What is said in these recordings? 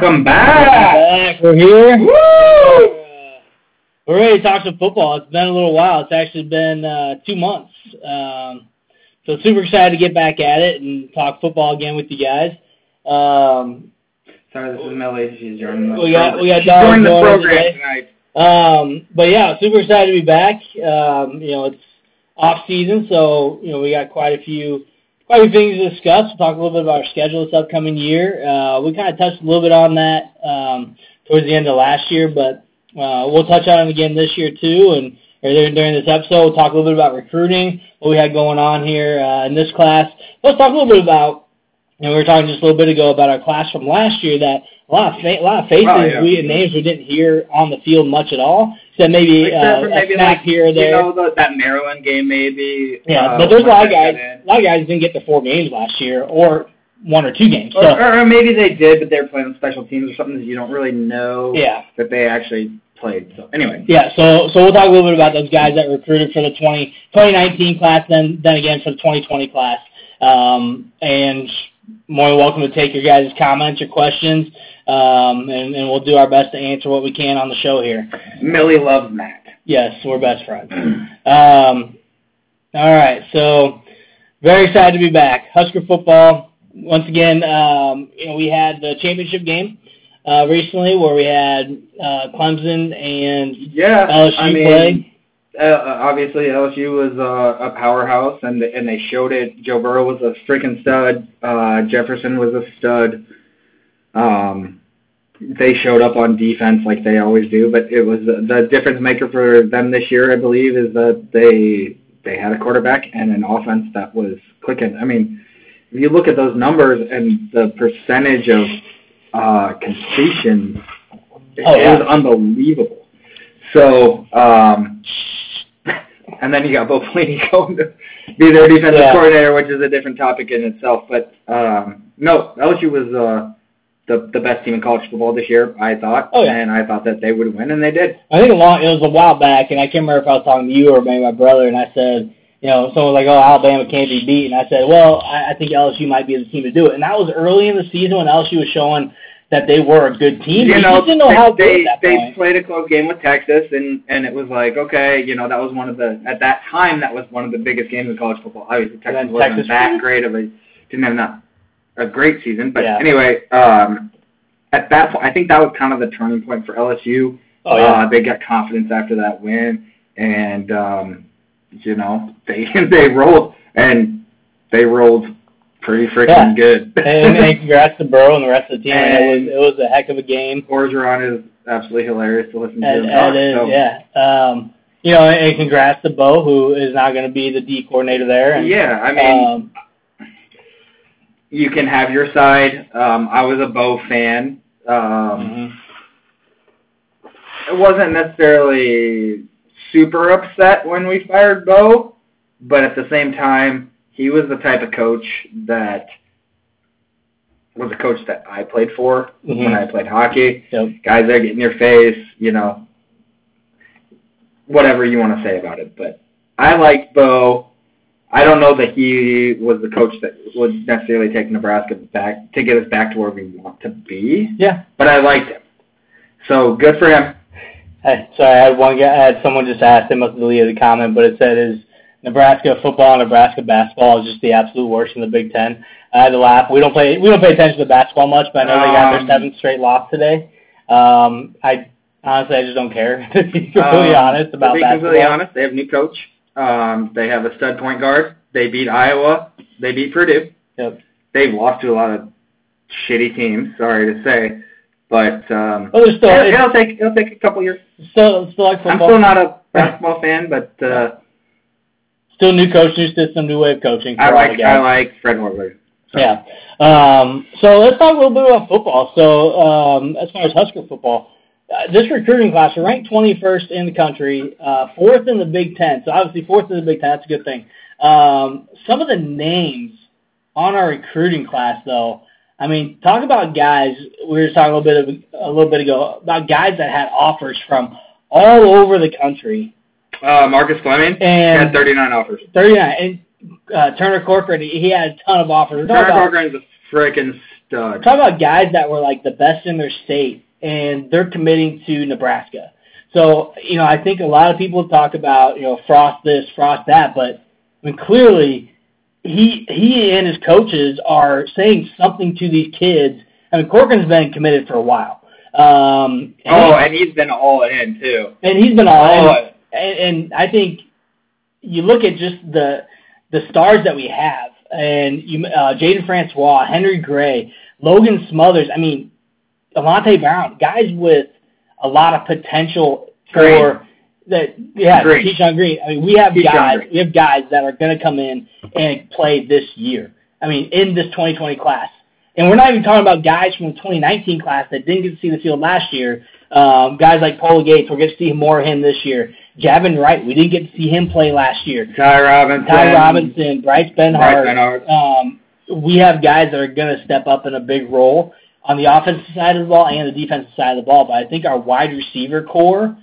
Welcome back. We're here. Woo! We're ready to talk some football. It's been a little while. It's actually been uh, two months. Um, so super excited to get back at it and talk football again with you guys. Um, Sorry, this is Millie. She's joining the We got- we got She's joining the program today. tonight. um, but yeah, super excited to be back. Um, you know, it's off season, so you know we got quite a few quite a few things to discuss. We'll talk a little bit about our schedule this upcoming year. Uh, we kind of touched a little bit on that um, towards the end of last year, but uh, we'll touch on it again this year too. And or during, during this episode, we'll talk a little bit about recruiting, what we had going on here uh, in this class. Let's talk a little bit about. And we were talking just a little bit ago about our class from last year that a lot of fa- a lot of faces Oh, yeah. we and names we didn't hear on the field much at all. So maybe Except uh, for a maybe snap like, here or there. You know, the, that Maryland game maybe. yeah, uh, but there's a lot of guys. they got in. A lot of guys didn't get the four games last year, or one or two games. So Or, or maybe they did, but they were playing on special teams or something that you don't really know yeah, that they actually played. So anyway, yeah. So so we'll talk a little bit about those guys that recruited for the 20, 2019 class, then then again for the 2020 class. Um, and more than welcome to take your guys' comments, your questions, um, and, and we'll do our best to answer what we can on the show here. Millie loves Matt. Yes, we're best friends. Um, all right, so very excited to be back. Husker football. Once again, um, you know, we had the championship game uh, recently where we had uh, Clemson and Yeah, LSU I mean, play. Uh, obviously, LSU was uh, a powerhouse, and and they showed it. Joe Burrow was a freaking stud. Uh, Jefferson was a stud. Um, they showed up on defense like they always do, but it was the difference maker for them this year, I believe, is that they they had a quarterback and an offense that was clicking. I mean, if you look at those numbers and the percentage of uh, completion, it, Oh, yeah. it was unbelievable. So, um, and then you got Bo Pelini going to be their defensive Yeah. coordinator, which is a different topic in itself. But um, no, LSU was uh, the the best team in college football this year, I thought, Oh, yeah. and I thought that they would win, and they did. I think a long, it was a while back, and I can't remember if I was talking to you or maybe my brother, and I said, you know, someone was like, oh, Alabama can't be beat, and I said, well, I, I think LSU might be the team to do it, and that was early in the season when LSU was showing that they were a good team. you know, didn't know how they that they point. played a close game with Texas, and and it was like, okay, you know, that was one of the at that time that was one of the biggest games in college football. Obviously, Texas wasn't Texas that won? great of a didn't have not a great season, but Yeah. anyway, um, at that point, I think that was kind of the turning point for LSU. Oh yeah. Uh, they got confidence after that win, and um, you know they they rolled and they rolled pretty freaking Yeah. good. and, and congrats to Burrow and the rest of the team. And- it was it was a heck of a game. Orgeron is absolutely hilarious to listen to. And, him talk, and it is, so. yeah. Um, you know, and congrats to Bo, who is now going to be the D coordinator there. And, Yeah, I mean, um, you can have your side. Um, I was a Bo fan. Um, mhm. It wasn't necessarily super upset when we fired Bo, but at the same time, he was the type of coach that was a coach that I played for when Mhm. I played hockey. Yep. Guys that get in your face, you know, whatever you want to say about it. But I liked Bo. I don't know that he was the coach that would necessarily take Nebraska back to get us back to where we want to be, Yeah. but I liked him. So good for him. Hey, sorry, I had one guy, I had someone just asked, they must have deleted the comment, but it said, is Nebraska football and Nebraska basketball is just the absolute worst in the Big Ten. I had to laugh. We don't play, we don't pay attention to basketball much, but I know they got their Um, seventh straight loss today. Um, I honestly, I just don't care to be completely Um, honest about to be basketball. completely honest, they have a new coach. Um, they have a stud point guard. They beat Iowa. They beat Purdue. Yep. They've lost to a lot of shitty teams. Sorry to say, but um, Well, still, it'll, it'll take it'll take a couple years. still, still like football. I'm still not a basketball fan, but uh, Still new coach, new system, new way of coaching. I like guys. I like Fred Hoiberg. So, Yeah. Um, so let's talk a little bit about football. So um, as far as Husker football, uh, this recruiting class, we're ranked 21st in the country, uh, fourth in the Big Ten. So obviously fourth in the Big Ten, that's a good thing. Um, some of the names on our recruiting class, though, I mean, talk about guys. We were talking a little bit of, a little bit ago about guys that had offers from all over the country. Uh, Marcus Fleming And had 39 offers. 39. And uh, Turner Corcoran, he had a ton of offers. Turner about- Corcoran's a freaking stud. Talk about guys that were like the best in their state, and they're committing to Nebraska. So you know, I think a lot of people talk about you know Frost this, Frost that, but I mean clearly he he and his coaches are saying something to these kids. I mean, Corcoran's been committed for a while. Um, and, Oh, and he's been all in too. and he's been all all in. And, and I think you look at just the the stars that we have, and you, uh, Jaden Francois, Henry Gray, Logan Smothers. I mean, Alante Brown, guys with a lot of potential Green. for that. Yeah, Green. Keyshawn Green. I mean, we have Keyshawn guys. Green. We have guys that are going to come in and play this year. I mean, in this 2020 class. And we're not even talking about guys from the 2019 class that didn't get to see the field last year. Um, guys like Pola-Gates, we're going to see more of him this year. Javin Wright, we didn't get to see him play last year. Ty Robinson. Ty Robinson, Bryce Benhart. Bryce Benhart. Um, we have guys that are going to step up in a big role on the offensive side of the ball and the defensive side of the ball. But I think our wide receiver core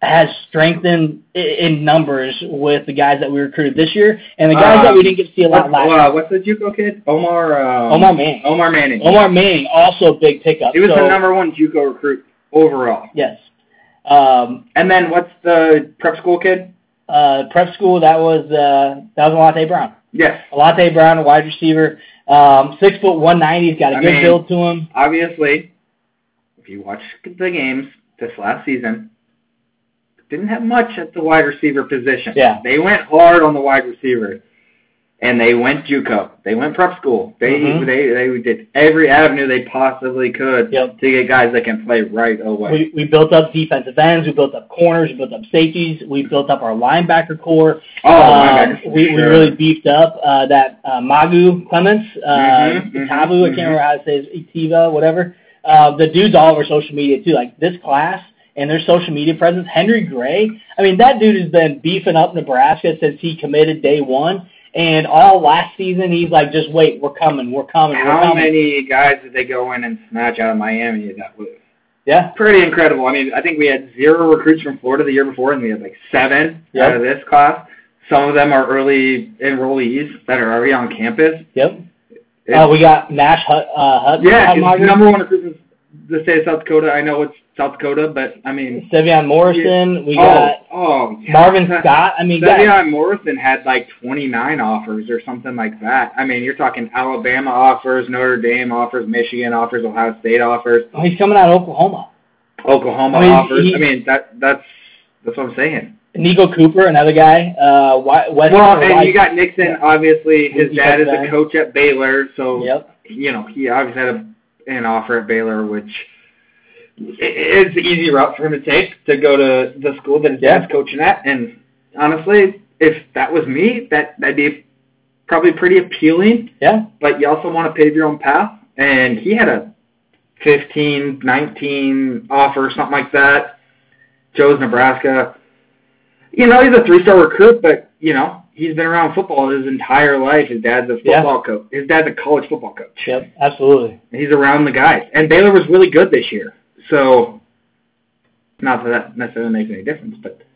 has strengthened in numbers with the guys that we recruited this year and the guys that we didn't get to see a lot last uh, year. what's the JUCO kid? Omar. Um, Omar Manning. Omar Manning. Omar Manning, also a big pickup. He was so, the number one JUCO recruit overall. Yes. Um, And then what's the prep school kid? uh, prep school, that was uh, that was Alante Brown. Yes. Alante Brown, a wide receiver, um, six foot one ninety. He's got a I good mean- build to him. Obviously, if you watch the games this last season, didn't have much at the wide receiver position. Yeah. They went hard on the wide receiver. And they went JUCO. They went prep school. They Mhm. they they did every avenue they possibly could Yep. to get guys that can play right away. We, we built up defensive ends. We built up corners. We built up safeties. We built up our linebacker core. oh, Um, linebackers for we, we really beefed up uh, that uh, Mauga-Clements, uh, Mhm, mhm, Itavu, I can't remember how to say his Itiva, whatever. Uh, the dude's all over social media too. Like this class and their social media presence. Henry Gray, I mean that dude has been beefing up Nebraska since he committed day one. And all last season, he's like, just wait, we're coming, we're coming, we're How coming. many guys did they go in and snatch out of Miami that was Yeah, pretty incredible. I mean, I think we had zero recruits from Florida the year before, and we had like seven Yep. out of this class. Some of them are early enrollees that are already on campus. yep. It's- Uh, we got Nash Hut, uh, Hut, yeah, number one recruit from the state of South Dakota. I know it's South Dakota, but I mean, Sevion Morrison. We oh, got oh, yeah. Marvin Scott. I mean, guys, Sevion Morrison had like 29 offers or something like that. I mean, you're talking Alabama offers, Notre Dame offers, Michigan offers, Ohio State offers, oh, he's coming out of Oklahoma. Oklahoma I mean, offers. he- I mean, that that's that's what I'm saying. Nico Cooper, another guy. Uh, West Well, and you got Nixon. Obviously, his dad is a coach at Baylor, so Yep. you know he obviously had a, an offer at Baylor, which i- is the easy route for him to take to go to the school that his Yeah. dad's coaching at. And honestly, if that was me, that that'd be probably pretty appealing. Yeah. But you also want to pave your own path, and he had a 15, 19 offer, something like that. Chose Nebraska. You know, he's a three-star recruit, but you know he's been around football his entire life. His dad's a Yeah. football coach. His dad's a college football coach. Yep. Absolutely. He's around the guys, and Baylor was really good this year. So, not that that necessarily makes any difference, but it,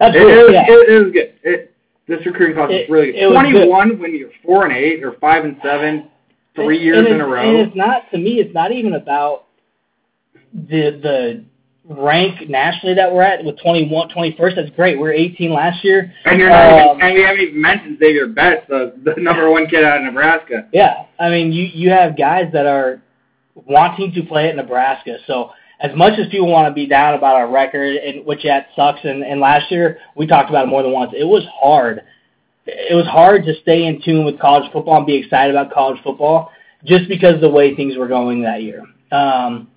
Absolutely. it, yeah. it, it was good. It, this recruiting class It- was really good. was Twenty-one when you're four and eight or five and seven, three And- years and in a row. And it's not to me. It's not even about the the rank nationally that we're at with 21, 21st. That's great. We are 18 last year. And you're not Um, even, and we haven't even mentioned Xavier Betts, the, the number one kid out of Nebraska. Yeah, I mean, you you have guys that are wanting to play at Nebraska. So as much as people want to be down about our record, and which that sucks, and, and last year we talked about it more than once. It was hard. It was hard to stay in tune with college football and be excited about college football just because of the way things were going that year. Um,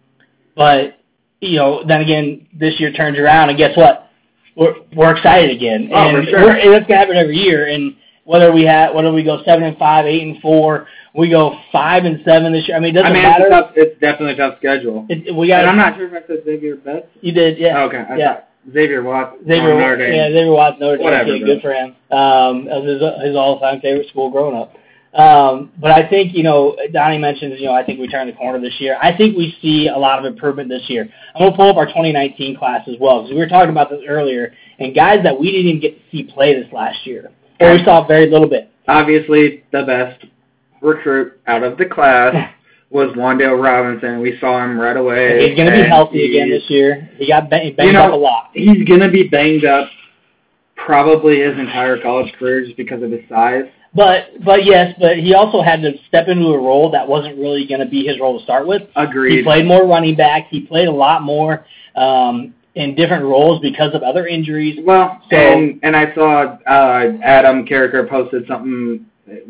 but you know, then again, this year turns around, and guess what? We're we're excited again, Oh, and for sure. we're, and that's gonna happen every year. And whether we have whether we go seven and five, eight and four, we go five and seven this year. I mean, it doesn't I mean, matter. it's, a tough, it's definitely a tough schedule. It, we got. and I'm not sure if I said Xavier Betts. You did, yeah. okay, I yeah. thought Xavier Watts. Xavier, on Notre Dame. yeah, Xavier Watts, Notre Dame. Whatever, kid, good for him. Um, that was his, his all-time favorite school growing up. Um, but I think you know, Donnie mentions you know, I think we turned the corner this year. I think we see a lot of improvement this year. I'm gonna pull up our 2019 class as well because we were talking about this earlier, and guys that we didn't even get to see play this last year, or we saw very little bit. Obviously, the best recruit out of the class was Wandale Robinson. We saw him right away. He's going to be healthy again this year. He got banged, banged You know- up a lot. He's going to be banged up probably his entire college career just because of his size. But but yes, but he also had to step into a role that wasn't really going to be his role to start with. Agreed. He played more running back. He played a lot more um, in different roles because of other injuries. Well, So- and and I saw uh, Adam Carriker posted something,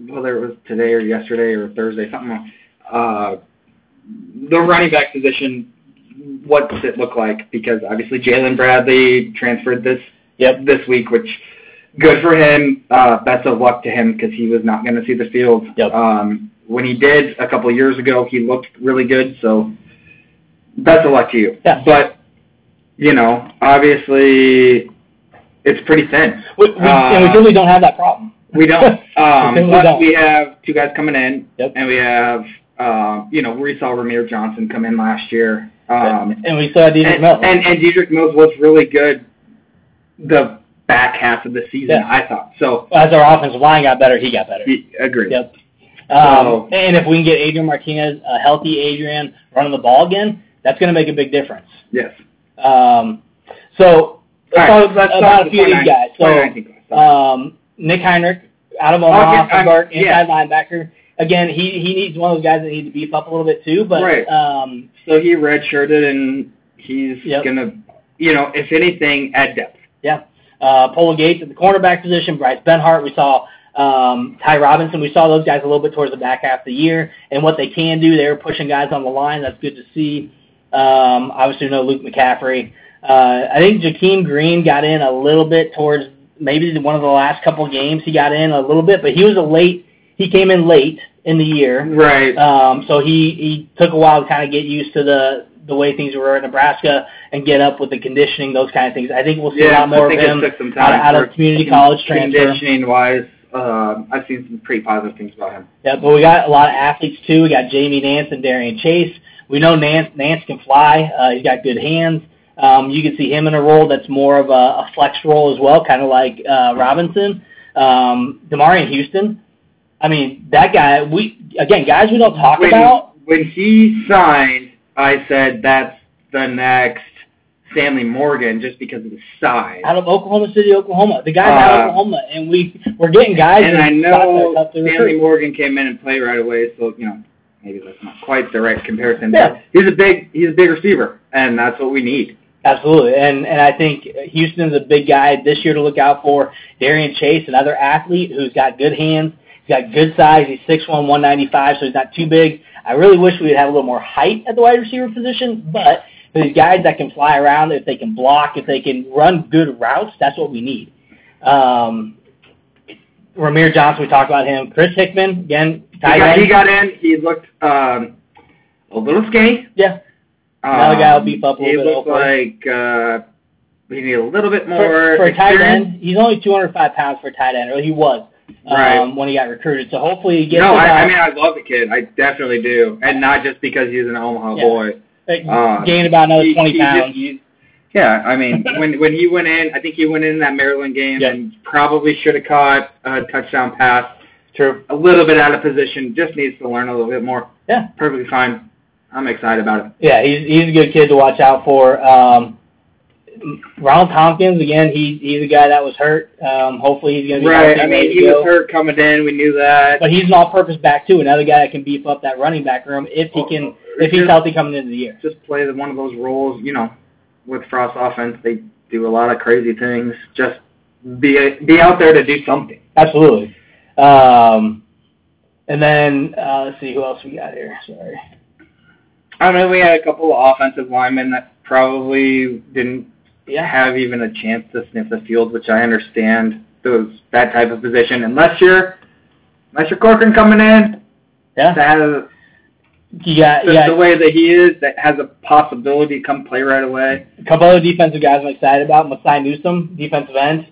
whether it was today or yesterday or Thursday, something. Uh, the running back position, what does it look like? Because obviously Jalen Bradley transferred this Yep. this week, which good for him. Uh, best of luck to him because he was not going to see the field. Yep. Um, when he did a couple of years ago, he looked really good. So best of luck to you. Yeah. But you know, obviously, it's pretty thin. We, we, and we really don't have that problem. We don't. Um, We don't. we have two guys coming in, Yep. and we have, um, you know, we saw Rahmir Johnson come in last year. Um, and we saw Dedrick and, Mills. and and Dedrick Mills was really good the back half of the season. I thought. So, As our offensive line got better, he got better. he, agreed. Yep. Um, So- and if we can get Adrian Martinez, a healthy Adrian, running the ball again, that's going to make a big difference. Yes. Um, so let's right, talk let's about talk a few of these guys. So um, Nick Henrich out of Omaha, Okay, guard, yeah. inside linebacker. Again, he he needs one of those guys that need to beef up a little bit too. But Right. um, so he redshirted, and he's Yep. gonna, you know, if anything, add depth. yeah, uh, Pola-Gates at the cornerback position, Bryce Benhart. We saw um, Ty Robinson. We saw those guys a little bit towards the back half of the year, and what they can do. They were pushing guys on the line. That's good to see. Um, obviously, know Luke McCaffrey. Uh, I think Jakeem Green got in a little bit towards maybe one of the last couple games. He got in a little bit, but he was a late. He came in late in the year. Right. Um, so he, he took a while to kind of get used to the the way things were in Nebraska and get up with the conditioning, those kind of things. I think we'll see a lot more I think of him it took some out, time out of community college transfer. Conditioning wise, uh, I've seen some pretty positive things about him. Yeah, but we got a lot of athletes too. We got Jamie Nance and Darian Chase. We know Nance Nance can fly. Uh, he's got good hands. Um, you can see him in a role that's more of a, a flex role as well, kind of like uh, Robinson. Um, Demarion Houston. I mean, that guy. We again, guys we don't talk when, about. when he signed, I said that's the next Stanley Morgan just because of the size. out of Oklahoma City, Oklahoma. The guy's out of Uh, Oklahoma, and we we're getting guys. and I know Stanley. Morgan came in and played right away, so you know maybe that's not quite the right comparison. Yeah. But he's a big he's a big receiver, and that's what we need. Absolutely, and and I think Houston's a big guy this year to look out for. Darian Chase, another athlete who's got good hands. He's got good size. He's six one, one ninety five, so he's not too big. I really wish we would have a little more height at the wide receiver position, but these guys that can fly around, if they can block, if they can run good routes, that's what we need. Um, Rahmir Johnson, we talked about him. Chris Hickman, again, He tight got, end. he got in. He looked um, a little skinny. Yeah. Um, Another guy will beef up a He little bit, looked hopefully. like uh, we need a little bit more for, for a tight end, he's only 205 pounds for a tight end, or he was um, Right. when he got recruited. So hopefully he gets No, I, I mean I love the kid. I definitely do, and not just because he's an Omaha Yeah. boy. uh, gained about another He- 20 he pounds. just- he- yeah, I mean when when he went in, I think he went in that Maryland game Yeah. and probably should have caught a touchdown pass. True. A little bit out of position. Just needs to learn a little bit more. Yeah. Perfectly fine. I'm excited about it. Yeah, he's he's a good kid to watch out for. Um, Ronald Thompkins, again, he he's a guy that was hurt. Um, hopefully he's going to be Right. I mean, he was hurt coming in. We knew that. But he's an all-purpose back too, another guy that can beef up that running back room if he can, if he's healthy coming into the year. just play the- one of those roles. You know, with Frost offense, they do a lot of crazy things. Just be be out there to do something. Absolutely. Um, and then uh, let's see who else we got here. Sorry. I mean, we had a couple of offensive linemen that probably didn't Yeah. have even a chance to sniff the field, which I understand those that type of position. Unless you're unless you're Corcoran coming in, Yeah. that has Got the, yeah. the way that he is, that has a possibility to come play right away. A couple other defensive guys I'm excited about. Masai Newsom, defensive end.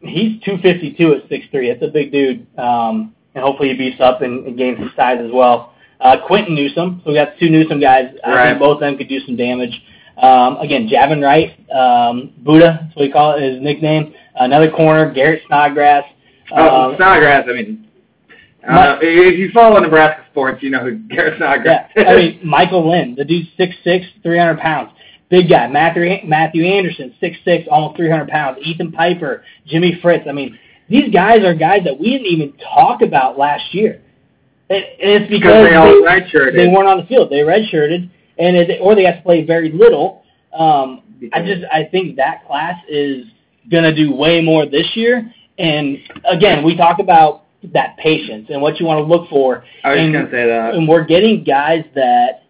He's 252 at 6'3". That's a big dude. Um, and hopefully he beefs up and, and gains some size as well. Uh, Quentin Newsom. So we got two Newsom guys. I Right. think both of them could do some damage. Um, again, Javin Wright, um, Buddha, that's what we call it, his nickname. Another corner, Garrett Snodgrass. Oh, Um, Snodgrass. I mean, My- uh, if you follow Nebraska sports, you know who Garrett Snodgrass Yeah. I mean Michael Lynn, the dude's six six, three hundred pounds, big guy. Matthew Matthew Anderson, six six, almost three hundred pounds. Ethan Piper, Jimmy Fritz. I mean, these guys are guys that we didn't even talk about last year, and, and it's because they all redshirted. they weren't on the field. They redshirted, and it, or they got to play very little. Um, I just I think that class is gonna do way more this year. And again, we talk about that patience and what you want to look for. I was and, gonna say that. and we're getting guys that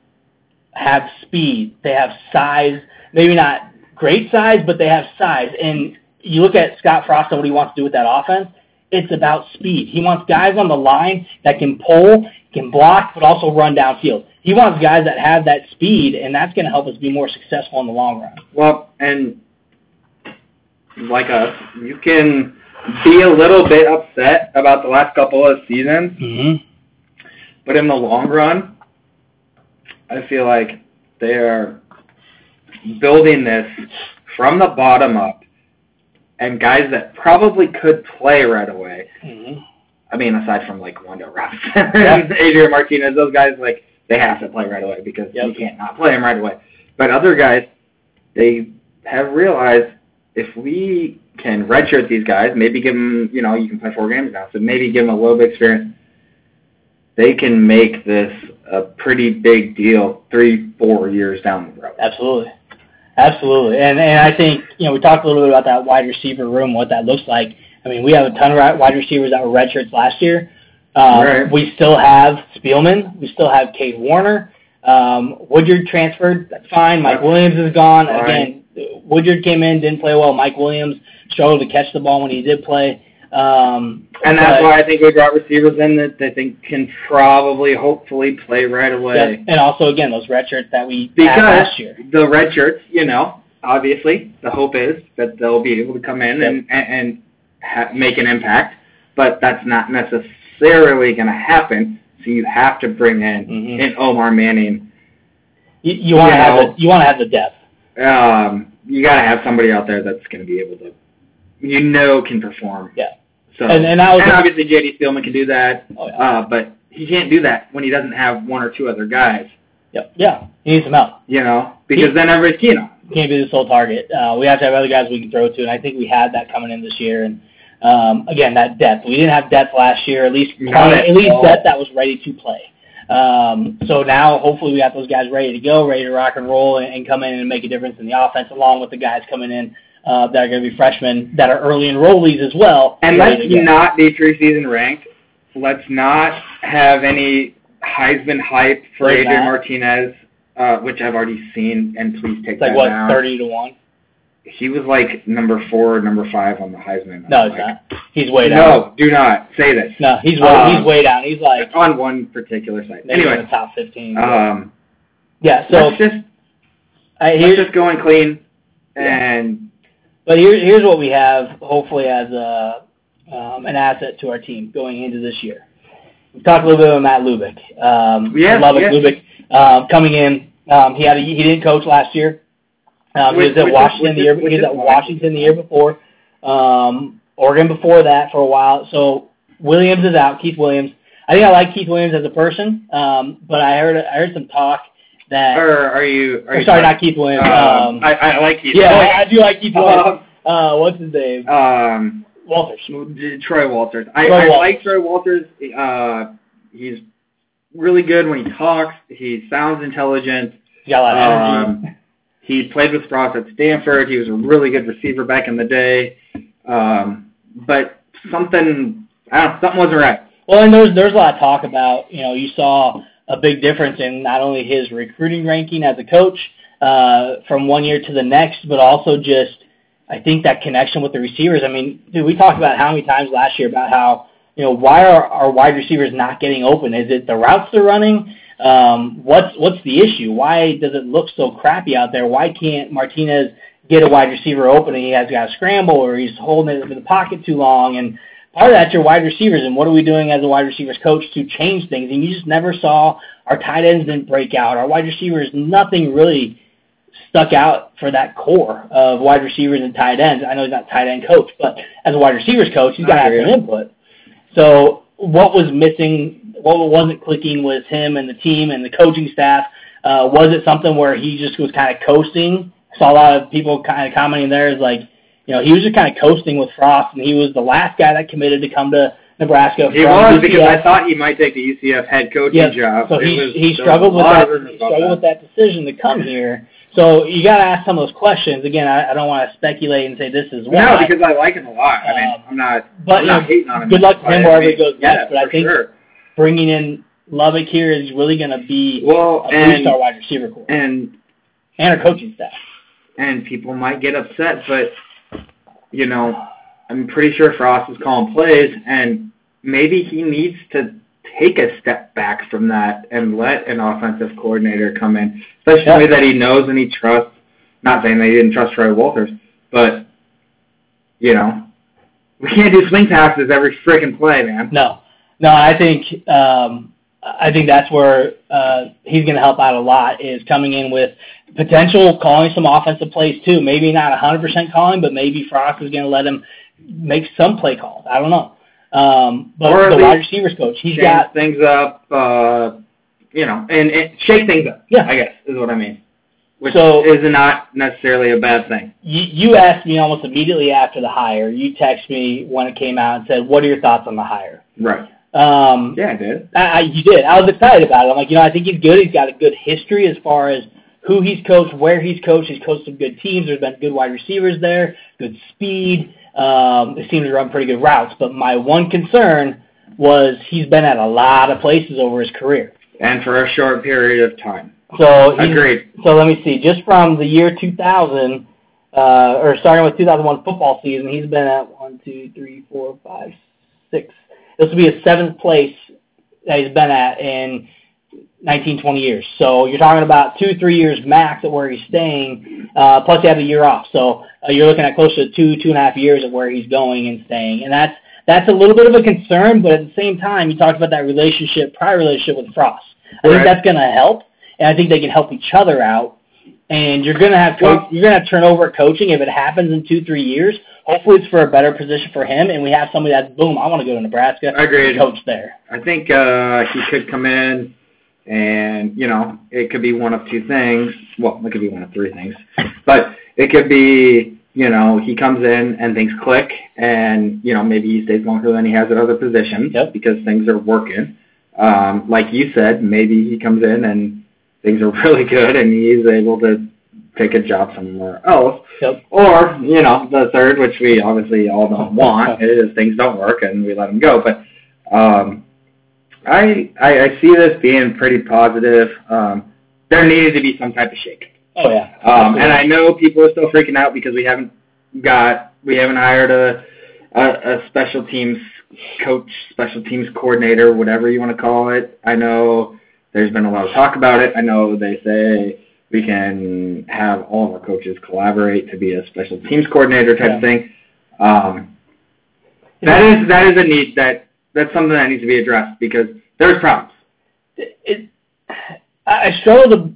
have speed. They have size. Maybe not great size, but they have size. And you look at Scott Frost and what he wants to do with that offense. It's about speed. He wants guys on the line that can pull, can block, but also run downfield. He wants guys that have that speed, and that's going to help us be more successful in the long run. Well, and like us, you can be a little bit upset about the last couple of seasons, Mm-hmm. but in the long run, I feel like they are building this from the bottom up, and guys that probably could play right away. Mm-hmm. I mean, aside from like Wando Robinson and Adrian Martinez, those guys like they have to play right away because Yep. you can't not play them right away. But other guys, they have realized if we can redshirt these guys, maybe give them, you know, you can play four games now, so maybe give them a little bit of experience. They can make this a pretty big deal three, four years down the road. Absolutely. Absolutely. And and I think, you know, we talked a little bit about that wide receiver room, what that looks like. I mean, we have a ton of wide receivers that were redshirts last year. Um, Right. We still have Spielman. We still have Cade Warner. Um, Woodyard transferred. That's fine. Mike Williams is gone. fine. Again, Woodyard came in, didn't play well. Mike Williams struggled to catch the ball when he did play. Um, And that's why I think we brought receivers in that they think can probably, hopefully, play right away. Yep. And also, again, those red shirts that we had last year. the red shirts, you know, obviously the hope is that they'll be able to come in and and, and ha- make an impact, but that's not necessarily going to happen. So you have to bring in Mhm. an Omar Manning. You, you want to have the you want to have the depth. Um, you got to have somebody out there that's going to be able to, you know, can perform. Yeah. So And- and I was- obviously JD Spielman can do that, Oh, yeah. uh, but he can't do that when he doesn't have one or two other guys. Yep. Yeah. He needs some help. You know, because He- then everybody's keen on. can't be the sole target. Uh, we have to have other guys we can throw to, and I think we had that coming in this year. And um, again, that depth. We didn't have depth last year. At least at least depth that was ready to play. Um, so now, hopefully, we got those guys ready to go, ready to rock and roll, and, and come in and make a difference in the offense, along with the guys coming in uh, that are going to be freshmen that are early enrollees as well. And let's not be preseason ranked. Let's not have any Heisman hype for Adrian. Martinez, uh, which I've already seen, and please take It's like that what down. thirty to one. He was like number four, or number five on the Heisman. No, it's like, not. He's way down. No, do not say this. No, he's way, Um, he's way down. He's like on one particular site. maybe in Anyway, the top fifteen. um, yeah. So let's just I, let's just go in clean, and But here, here's what we have, hopefully as a um, an asset to our team going into this year. We talked a little bit about Matt Lubick. Um, Yeah, Lubbock, yeah. Lubick um, coming in. Um, he had a, he didn't coach last year. Um, he was at which is- Washington the year. which He was at. Washington the year before. Um, Oregon before that for a while. So Williams is out. Keith Williams. I think I like Keith Williams as a person, um, but I heard I heard some talk that. or are you? Are you sorry, not Keith Williams. Um, Um, I, I like Keith. yeah, I, I do like Keith Williams. Um, Uh, what's his name? um, Walters. Troy Walters. I, Troy I Walters. like Troy Walters. Uh, he's really good when he talks. He sounds intelligent. He's got a lot of energy. He played with Frost at Stanford. He was a really good receiver back in the day. Um, but something, I don't know, something wasn't right. Well, and there's there's a lot of talk about you know you saw a big difference in not only his recruiting ranking as a coach uh, from one year to the next, but also just I think that connection with the receivers. I mean, dude, we talked about how many times last year about how you know why are our wide receivers not getting open? Is it the routes they're running? Um, what's what's the issue? Why does it look so crappy out there? Why can't Martinez get a wide receiver open and he has got to scramble or he's holding it in the pocket too long? And part of that's your wide receivers. And what are we doing as a wide receivers coach to change things? And you just never saw our tight ends didn't break out. Our wide receivers nothing really stuck out for that core of wide receivers and tight ends. I know he's not tight end coach but as a wide receivers coach he's got to have some input. So what was missing what wasn't clicking with him and the team and the coaching staff? Uh, was it something where he just was kind of coasting? Saw a lot of people kind of commenting there is like, you know, he was just kind of coasting with Frost, and he was the last guy that committed to come to Nebraska. He was UCF. because I thought he might take the UCF head coaching yes. job. So he he struggled with that. He struggled with that decision to come here. So you got to ask some of those questions. Again, I, I don't want to speculate and say this is why. No, because I like him a lot. I mean, um, I'm not. But I'm not hating on him. Good luck to him wherever he goes yeah, next. But I think sure. Bringing in Lubbock here is really going to be well, a and, our wide receiver core and and our coaching staff. And people might get upset, but you know, I'm pretty sure Frost is calling plays, and maybe he needs to take a step back from that and let an offensive coordinator come in, especially yeah. that he knows and he trusts. Not saying that he didn't trust Troy Walters, but you know, we can't do swing passes every freaking play, man. No, no, I think um, I think that's where uh, he's going to help out a lot is coming in with potential calling some offensive plays too. Maybe not 100% calling, but maybe Frost is going to let him make some play calls. I don't know. Um, but or the wide receivers coach, he's got things up, uh, you know, and, and shake things up. Yeah, I guess is what I mean. Which so, is not necessarily a bad thing. You, you asked me almost immediately after the hire. You texted me when it came out and said, "What are your thoughts on the hire?" Right. Um, yeah, I did. I, I, you did. I was excited about it. I'm like, you know, I think he's good. He's got a good history as far as who he's coached, where he's coached. He's coached some good teams. There's been good wide receivers there, good speed. Um, they seem to run pretty good routes. But my one concern was he's been at a lot of places over his career. And for a short period of time. So Agreed. So let me see. Just from the year 2000, uh, or starting with 2001 football season, he's been at one, two, three, four, five, six. This will be his seventh place that he's been at in 19, 20 years. So you're talking about two, three years max at where he's staying, uh, plus you have a year off. So uh, you're looking at close to two, two and a half years of where he's going and staying. And that's, that's a little bit of a concern, but at the same time, you talked about that relationship, prior relationship with Frost. I right. think that's going to help, and I think they can help each other out. And you're going to have coach, you're going to have turnover coaching if it happens in two, three years. Hopefully, it's for a better position for him, and we have somebody that's boom. I want to go to Nebraska. I agree. Coach there. I think uh, he could come in and, you know, it could be one of two things. Well, it could be one of three things. But it could be, you know, he comes in and things click and, you know, maybe he stays longer than he has at other positions yep. because things are working. Um, like you said, maybe he comes in and things are really good and he's able to take a job somewhere else. Yep. Or, you know, the third, which we obviously all don't want, is things don't work and we let him go. But um, I, I I see this being pretty positive. Um, there needed to be some type of shake. Oh yeah. Um, and I know people are still freaking out because we haven't got we haven't hired a a, a special teams coach, special teams coordinator, whatever you want to call it. I know there's been a lot of talk about it. I know they say we can have all of our coaches collaborate to be a special teams coordinator type yeah. of thing. Um, that is that is a need that that's something that needs to be addressed because there's problems. It, it, I struggle to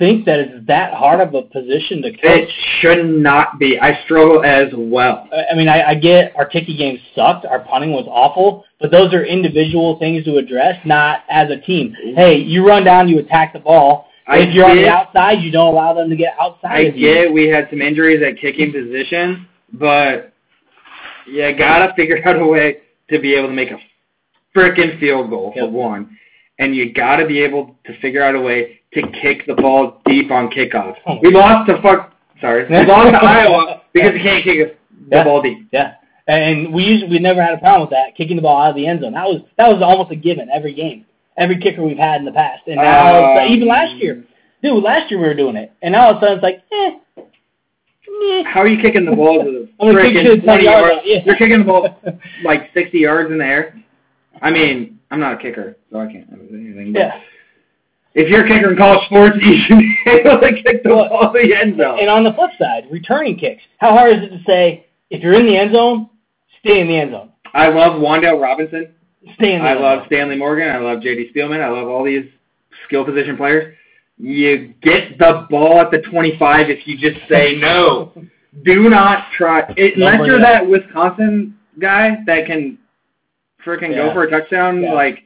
think that it's that hard of a position to coach. It should not be. I struggle as well. I mean, I, I get our kicking game sucked, our punting was awful, but those are individual things to address, not as a team. Hey, you run down, you attack the ball. I if you're get, on the outside, you don't allow them to get outside. I get we had some injuries at kicking position, but you gotta figure out a way to be able to make a frickin' field goal Yep. for one, and you got to be able to figure out a way to kick the ball deep on kickoff. Oh. We lost to fuck. Sorry, we lost to Iowa because you can't kick the Yeah. ball deep. Yeah, and we usually we never had a problem with that kicking the ball out of the end zone. That was that was almost a given every game, every kicker we've had in the past, and now Um, even last year, dude, last year we were doing it, and now all of a sudden it's like, eh. How are you kicking the ball to the I'm gonna kick it to frickin' the 20 yards? yeah. You're kicking the ball like 60 yards in the air. I mean, I'm not a kicker, so I can't say anything. But yeah. If you're a kicker in college sports, you should be able to kick the ball to the end zone. And on the flip side, returning kicks. How hard is it to say if you're in the end zone, stay in the end zone? I love Wandale Robinson. Stay in the I end love zone. Stanley Morgan. I love J.D. Spielman. I love all these skill position players. You get the ball at the 25 if you just say no. Do not try. It, unless you're it that Wisconsin guy that can freaking Yeah. go for a touchdown Yeah. like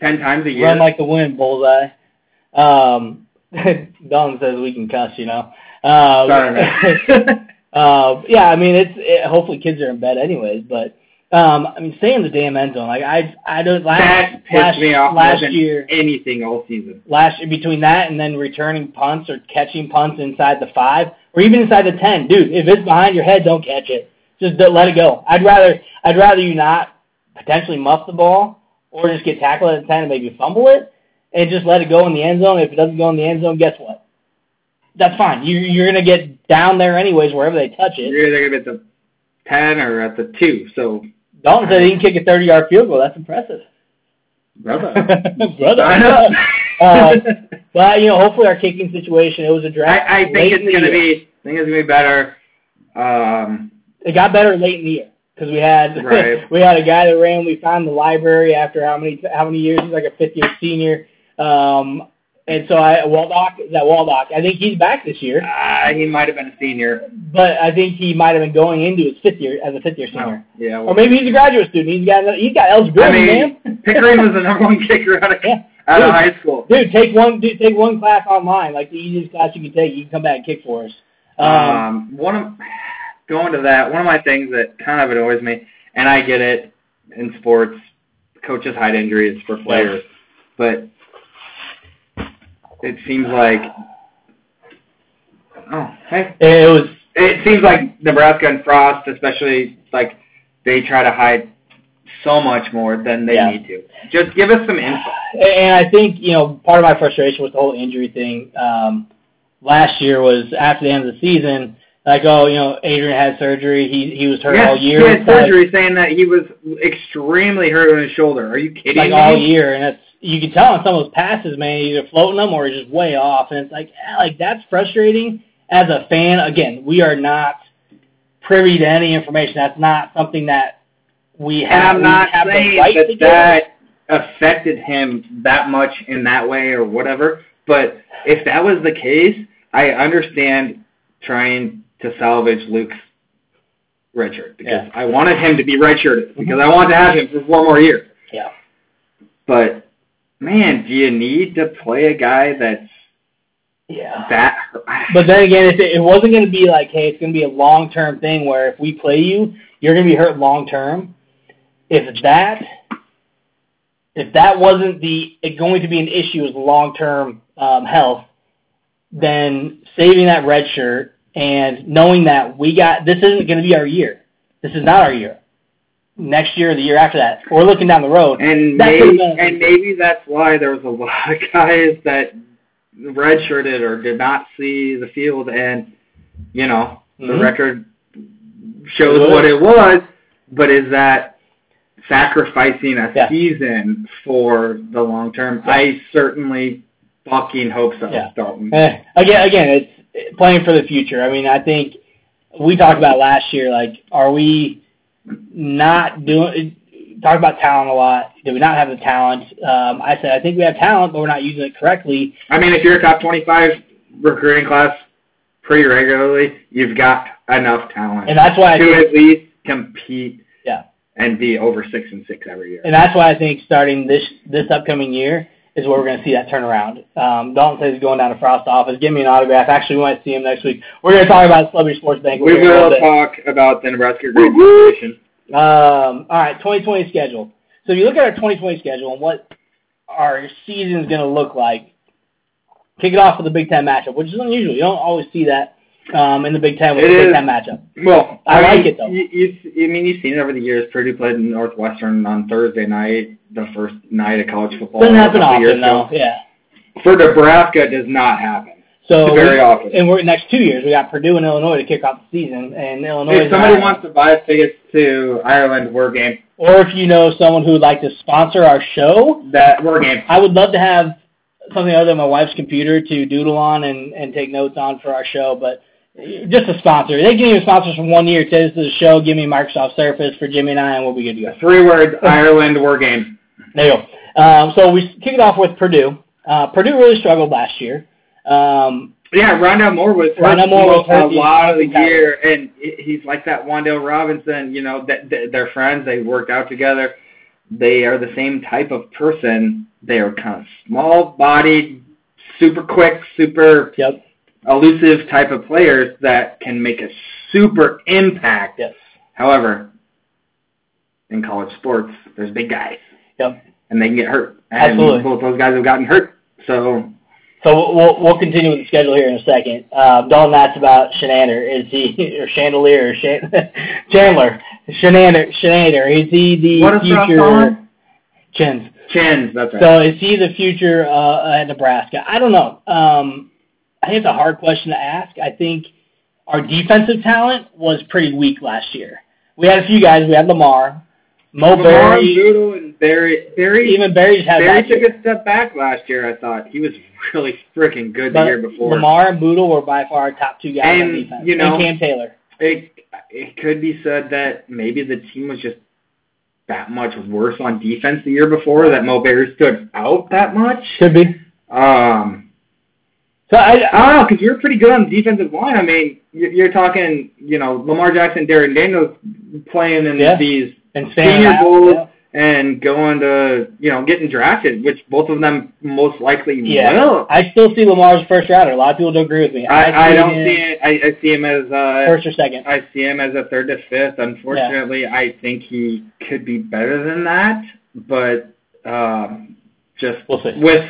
ten times a year. Run like the wind, bullseye. Um, Don says we can cuss, you know. Um, Sorry, man. uh, yeah, I mean it's it, hopefully kids are in bed anyways, but um, I mean stay in the damn end zone. Like I I don't last that pissed last, me off last year anything all season. last between that and then returning punts or catching punts inside the five or even inside the ten, dude. If it's behind your head, don't catch it. Just don't, let it go. I'd rather I'd rather you not potentially muff the ball or just get tackled at the ten and maybe fumble it and just let it go in the end zone. If it doesn't go in the end zone, guess what? That's fine. You you're gonna get down there anyways wherever they touch it. You're either gonna be at the ten or at the two. So, Dalton said he can kick a 30 yard field goal. That's impressive. brother, Brother. Uh, But you know, hopefully our kicking situation. It was a draft. I think it's gonna be. I think it's gonna be better. Um, It got better late in the year because we had Right. we had a guy that ran. We found the library after how many how many years? He's like a fifth year senior. Um, and so I Waldock that Waldock. I think he's back this year, uh, he might have been a senior. but I think he might have been going into his fifth year as a fifth year senior. Yeah. Or maybe he's a graduate student. He's got he's got eligibility, I man. mean, Pickering was the number one kicker out of Yeah. out of high school. Dude, take one. Dude, take one class online, like the easiest class you can take. You can come back and kick for us. Um, Um, one of going to that, one of my things that kind of annoys me, and I get it in sports, coaches hide injuries for players, but it seems like, oh, hey, it was it seems like Nebraska and Frost, especially, like they try to hide so much more than they Yeah. need to. Just give us some info. And I think, you know, part of my frustration with the whole injury thing um, last year was after the end of the season, like, oh, you know, Adrian had surgery. He he was hurt Yes, all year. he had like- surgery saying that he was extremely hurt on his shoulder. Are you kidding like me? all year, and it's you can tell on some of those passes, man, either floating them or just way off, and it's like, like that's frustrating as a fan. Again, we are not privy to any information. That's not something that we have. And I'm not have the saying right to that that affected him that much in that way or whatever. But if that was the case, I understand trying to salvage Luke's redshirt because Yeah. I wanted him to be redshirted because mm-hmm. I wanted to have him for four more years. Yeah. But man, do you need to play a guy that's Yeah. that? But then again, if it, it wasn't going to be like, hey, it's going to be a long term thing where if we play you, you're going to be hurt long term. If that, if that wasn't the it going to be an issue with long term um, health, then saving that red shirt and knowing that we got this isn't going to be our year. This is not our year. Next year, or the year after that, we're looking down the road. And maybe, been- and maybe that's why there was a lot of guys that redshirted or did not see the field, and you know the Mhm. record shows It what it was. But is that sacrificing a Yeah. season for the long term? Yeah. I certainly fucking hope so, Yeah. Dalton. Eh, again, again, it's playing for the future. I mean, I think we talked about last year. Like, are we not doing? Talk about talent a lot. Do we not have the talent? Um, I said I think we have talent, but we're not using it correctly. I mean, if you're a top 25 recruiting class pretty regularly, you've got enough talent. And that's why I to think, at least compete Yeah. and be over six and six every year. and that's why I think starting this this upcoming year is where we're going to see that turnaround. Um, Dalton says he's going down to Frost office. Give me an autograph. Actually, we might see him next week. We're going to talk about Celebrity Sports Bank. We a will talk about the Nebraska Woo-hoo! Um, all right, 2020 schedule. So if you look at our 2020 schedule and what our season is going to look like, kick it off with the Big Ten matchup, which is unusual. You don't always see that um, in the Big Ten with It the Big is. Ten matchup. Well, I like mean, it, though. You, you, I mean, you've seen it over the years. Purdue played Northwestern on Thursday night, the first night of college football. Doesn't happen often, though. Yeah. For Nebraska, it does not happen. So Very we- often. And we're next two years. We got Purdue and Illinois to kick off the season, and Illinois. If somebody wants to buy tickets to Ireland, we're game. or if you know someone who would like to sponsor our show, That we're game. I would love to have something other than my wife's computer to doodle on and, and take notes on for our show, but just a sponsor. They can even sponsor for one year. Say this is a show, give me Microsoft Surface for Jimmy and I, and we'll be good to go. Three words: Ireland, we're game. There you go. Um, so we kick it off with Purdue. Uh, Purdue really struggled last year. Um, Yeah, Rondale Moore was Rondale Moore was a the lot of the year, and he's like that Wandale Robinson. You know, that they're friends. They worked out together. they are the same type of person. They are kind of small-bodied, super quick, super Yep. Elusive type of players that can make a super impact. Yes. However, in college sports, there's big guys. Yep. And they can get hurt. And Absolutely. both those guys have gotten hurt. So So we'll- we'll continue with the schedule here in a second. Uh, Dalton asked about Chinander. Is he or Chandelier or Shan- Chandler? Chinander. Chinander. Is he the What future? Chins. chins, that's right. So is he the future uh, at Nebraska? I don't know. Um, I think it's a hard question to ask. I think our defensive talent was pretty weak last year. We had a few guys. We had Lamar, Mo Lamar, Barry, Bootle, and Barry. Barry, even Barry's had Barry took year. a step back last year. I thought he was really freaking good the year before. Lamar and Bootle were by far our top two guys on defense. you know- and Cam Taylor. it it could be said that maybe the team was just that much worse on defense the year before that Mo Bear stood out that much. Could be. Um, So I, I don't know because were pretty good on the defensive line. I mean, you're, you're talking, you know, Lamar Jackson, Darrion Daniels playing in Yeah. these and Senior out, Bowl. yeah. and going to, you know, getting drafted, which both of them most likely Yeah. will. I still see Lamar as first rounder. A lot of people don't agree with me. I, I see don't him see it. I, I see him as uh, first or second. I see him as a third to fifth. Unfortunately, I think he could be better than that, but um, just We'll see. with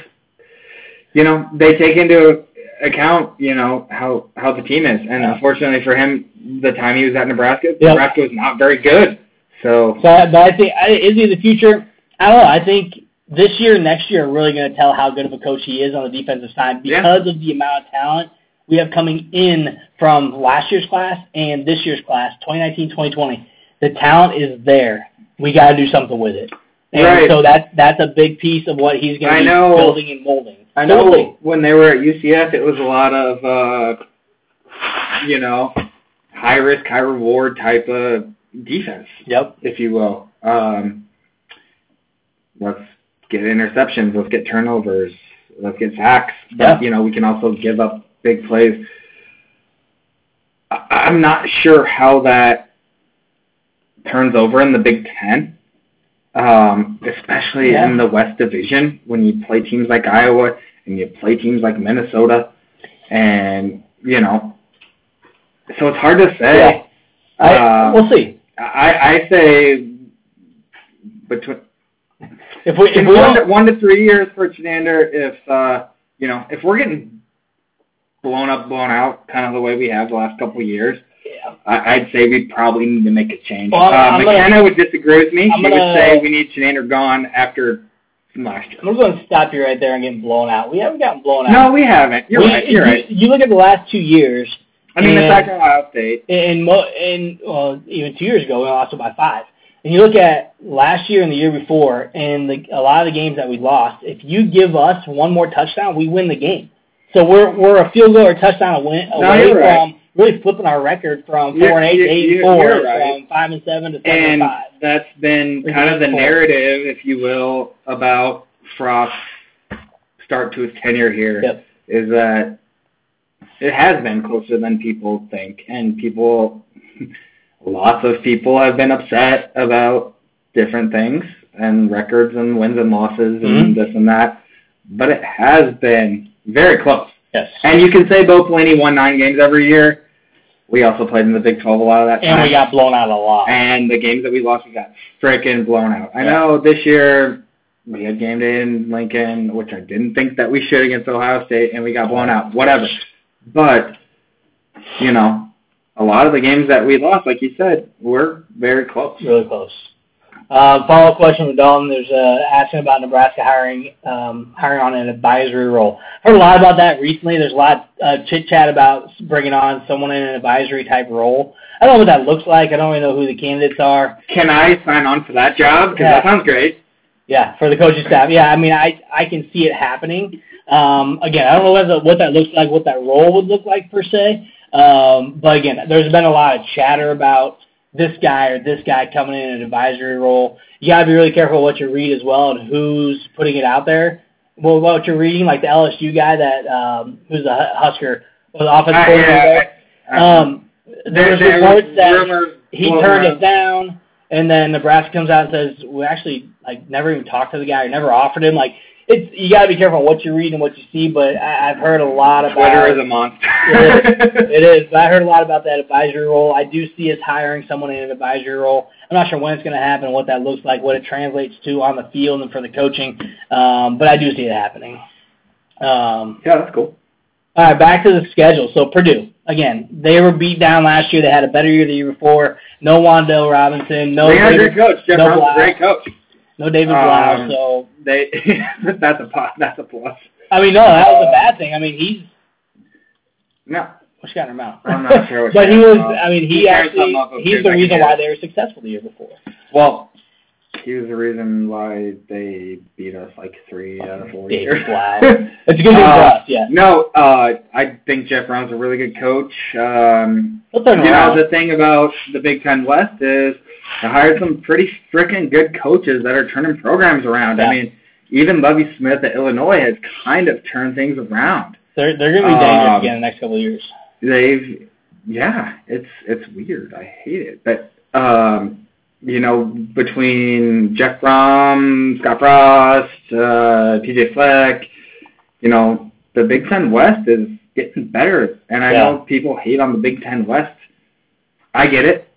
you know they take into account you know how how the team is, and Yeah. unfortunately for him, the time he was at Nebraska, Yep. Nebraska was not very good. So So, but I think I, is he the future? I don't know. I think this year, and next year, are really going to tell how good of a coach he is on the defensive side Yeah. because of the amount of talent we have coming in from last year's class and this year's class, 2019-2020. The talent is there. We got to do something with it. And Right. so that's that's a big piece of what he's going to be know. building and molding. I know when they were at UCF, it was a lot of uh, you know high risk, high reward type of defense. Yep. if you will. Um, let's get interceptions. Let's get turnovers. Let's get sacks. But Yeah. you know, we can also give up big plays. I- I'm not sure how that turns over in the Big Ten, um, especially Yeah. in the West Division when you play teams like Iowa and you play teams like Minnesota, and you know, so it's hard to say. Yeah. I, Uh, we'll see. I, I say between If we if we one, to, one to three years for Chinander. If uh, you know, if we're getting blown up, blown out, kind of the way we have the last couple of years. I, I'd say we probably need to make a change. Well, uh, I'm gonna- McKenna would disagree with me. I'm she gonna- would say we need Chinander gone after last year. I'm going to stop you right there and getting blown out. We haven't gotten blown out. No, we haven't. You're We- right. You're you, right. You look at the last two years, I mean, and- it's like Ohio State. and mo- and well, even two years ago we lost it by five. And you look at last year and the year before, and the, a lot of the games that we lost. If you give us one more touchdown, we win the game. So we're we're a field goal or touchdown away, No, away you're right. Really flipping our record from four and eight to you're- eight and four, right. from five and seven to seven and And five. that's been kind of the narrative, if you will, about Frost's start to his tenure here. Yep. Is that it has been closer than people think, and people, lots of people have been upset about different things and records and wins and losses and Mhm. this and that, but it has been very close. Yes. And you can say Bo Pelini won nine games every year. We also played in the Big 12 a lot of that time. And we got blown out a lot. And the games that we lost, we got frickin' blown out. I Yeah. know this year we had game day in Lincoln, which I didn't think that we should against Ohio State, and we got blown out. Whatever. But, you know, a lot of the games that we lost, like you said, were very close. Really close. Uh, follow-up question with Dalton. There's uh, asking about Nebraska hiring um, hiring on an advisory role. Heard a lot about that recently. There's a lot uh, chit chat about bringing on someone in an advisory type role. I don't know what that looks like. I don't really know who the candidates are. Can I sign on for that job? Because Yeah. that sounds great. Yeah, for the coaching staff. Yeah, I mean, I I can see it happening. Um, again, I don't know what, the, what that looks like, what that role would look like per se. Um, but again, there's been a lot of chatter about this guy or this guy coming in an advisory role. You gotta be really careful what you read as well and who's putting it out there. Well, what you're reading, like the LSU guy that um, who's a Husker, was the offensive I- coordinator. yeah, I- Um, there was reports that rumors he turned around. it down. and then Nebraska comes out and says we actually like never even talked to the guy or never offered him. Like it's you got to be careful what you read and what you see. But I, I've heard a lot about Twitter is a monster. it, is, it is. But I heard a lot about that advisory role. I do see us hiring someone in an advisory role. I'm not sure when it's going to happen, what that looks like, what it translates to on the field and for the coaching. Um, but I do see it happening. Um, yeah, that's cool. All right, back to the schedule. So Purdue again, they were beat down last year. They had a better year the year before. No Wan'Dale Robinson. No. They had a great coach. Jeff no Brohm's a great coach. No David Um, Blough. So They that's a plus. That's a plus. I mean, no, that was a bad thing. I mean, he's No, what's got in her mouth. I'm not sure what but he was. I mean, he carried actually something off of he's the reason why they were successful the year before. well, he was the reason why they beat us like three out of four David years. Blough. It's a good Uh, us. Yeah. No, uh, I think Jeff Brohm's a really good coach. Um, you know, the thing about the Big Ten West is they hired some pretty freaking good coaches that are turning programs around. Yeah. I mean, even Lovie Smith at Illinois has kind of turned things around. They're they're going to be dangerous Um, again in the next couple of years. They've, yeah, it's it's weird. I hate it, but um, you know, between Jeff Brohm, Scott Frost, uh, PJ Fleck, you know, the Big Ten West is getting better. And I Yeah. know people hate on the Big Ten West. I get it,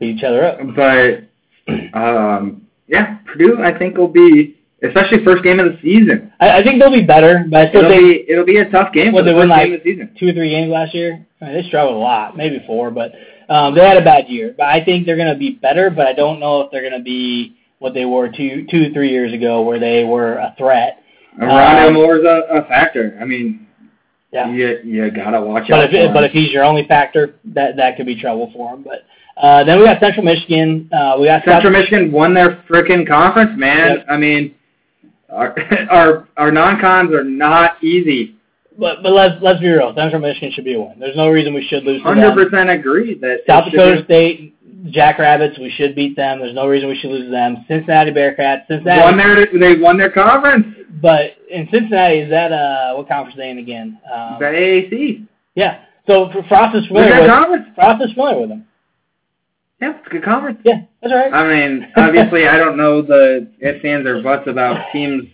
each other up. but um, yeah, Purdue I think will be, especially first game of the season. I, I think they'll be better, but I still It'll think be it'll be a tough game Well, for the they win, like- game of the season. two or three games last year. I mean, they struggled a lot, maybe four, but um, they had a bad year. But I think they're going to be better, but I don't know if they're going to be what they were two, two, three years ago, where they were a threat. Rondale Um, Moore's a, a factor. I mean, Yeah. you you gotta watch But out. if for him. but if he's your only factor, that that could be trouble for him. But uh, then we got Central Michigan. Uh, we got South- Central Michigan won their freaking conference, man. Yep. I mean, our our our non-cons are not easy. But but let's let's be real. Central Michigan should be a win. There's no reason we should lose Hundred percent agree that South Dakota State, Jackrabbits, we should beat them. There's no reason we should lose to them. Cincinnati Bearcats, Cincinnati. won their they won their conference. But in Cincinnati, is that uh what conference are they in again? Um, The AAC. yeah. So Frost is familiar with conference. Frost is familiar with them. Yeah, it's a good conference. Yeah, that's all right. I mean, obviously, I don't know the ifs, ands, or buts about teams,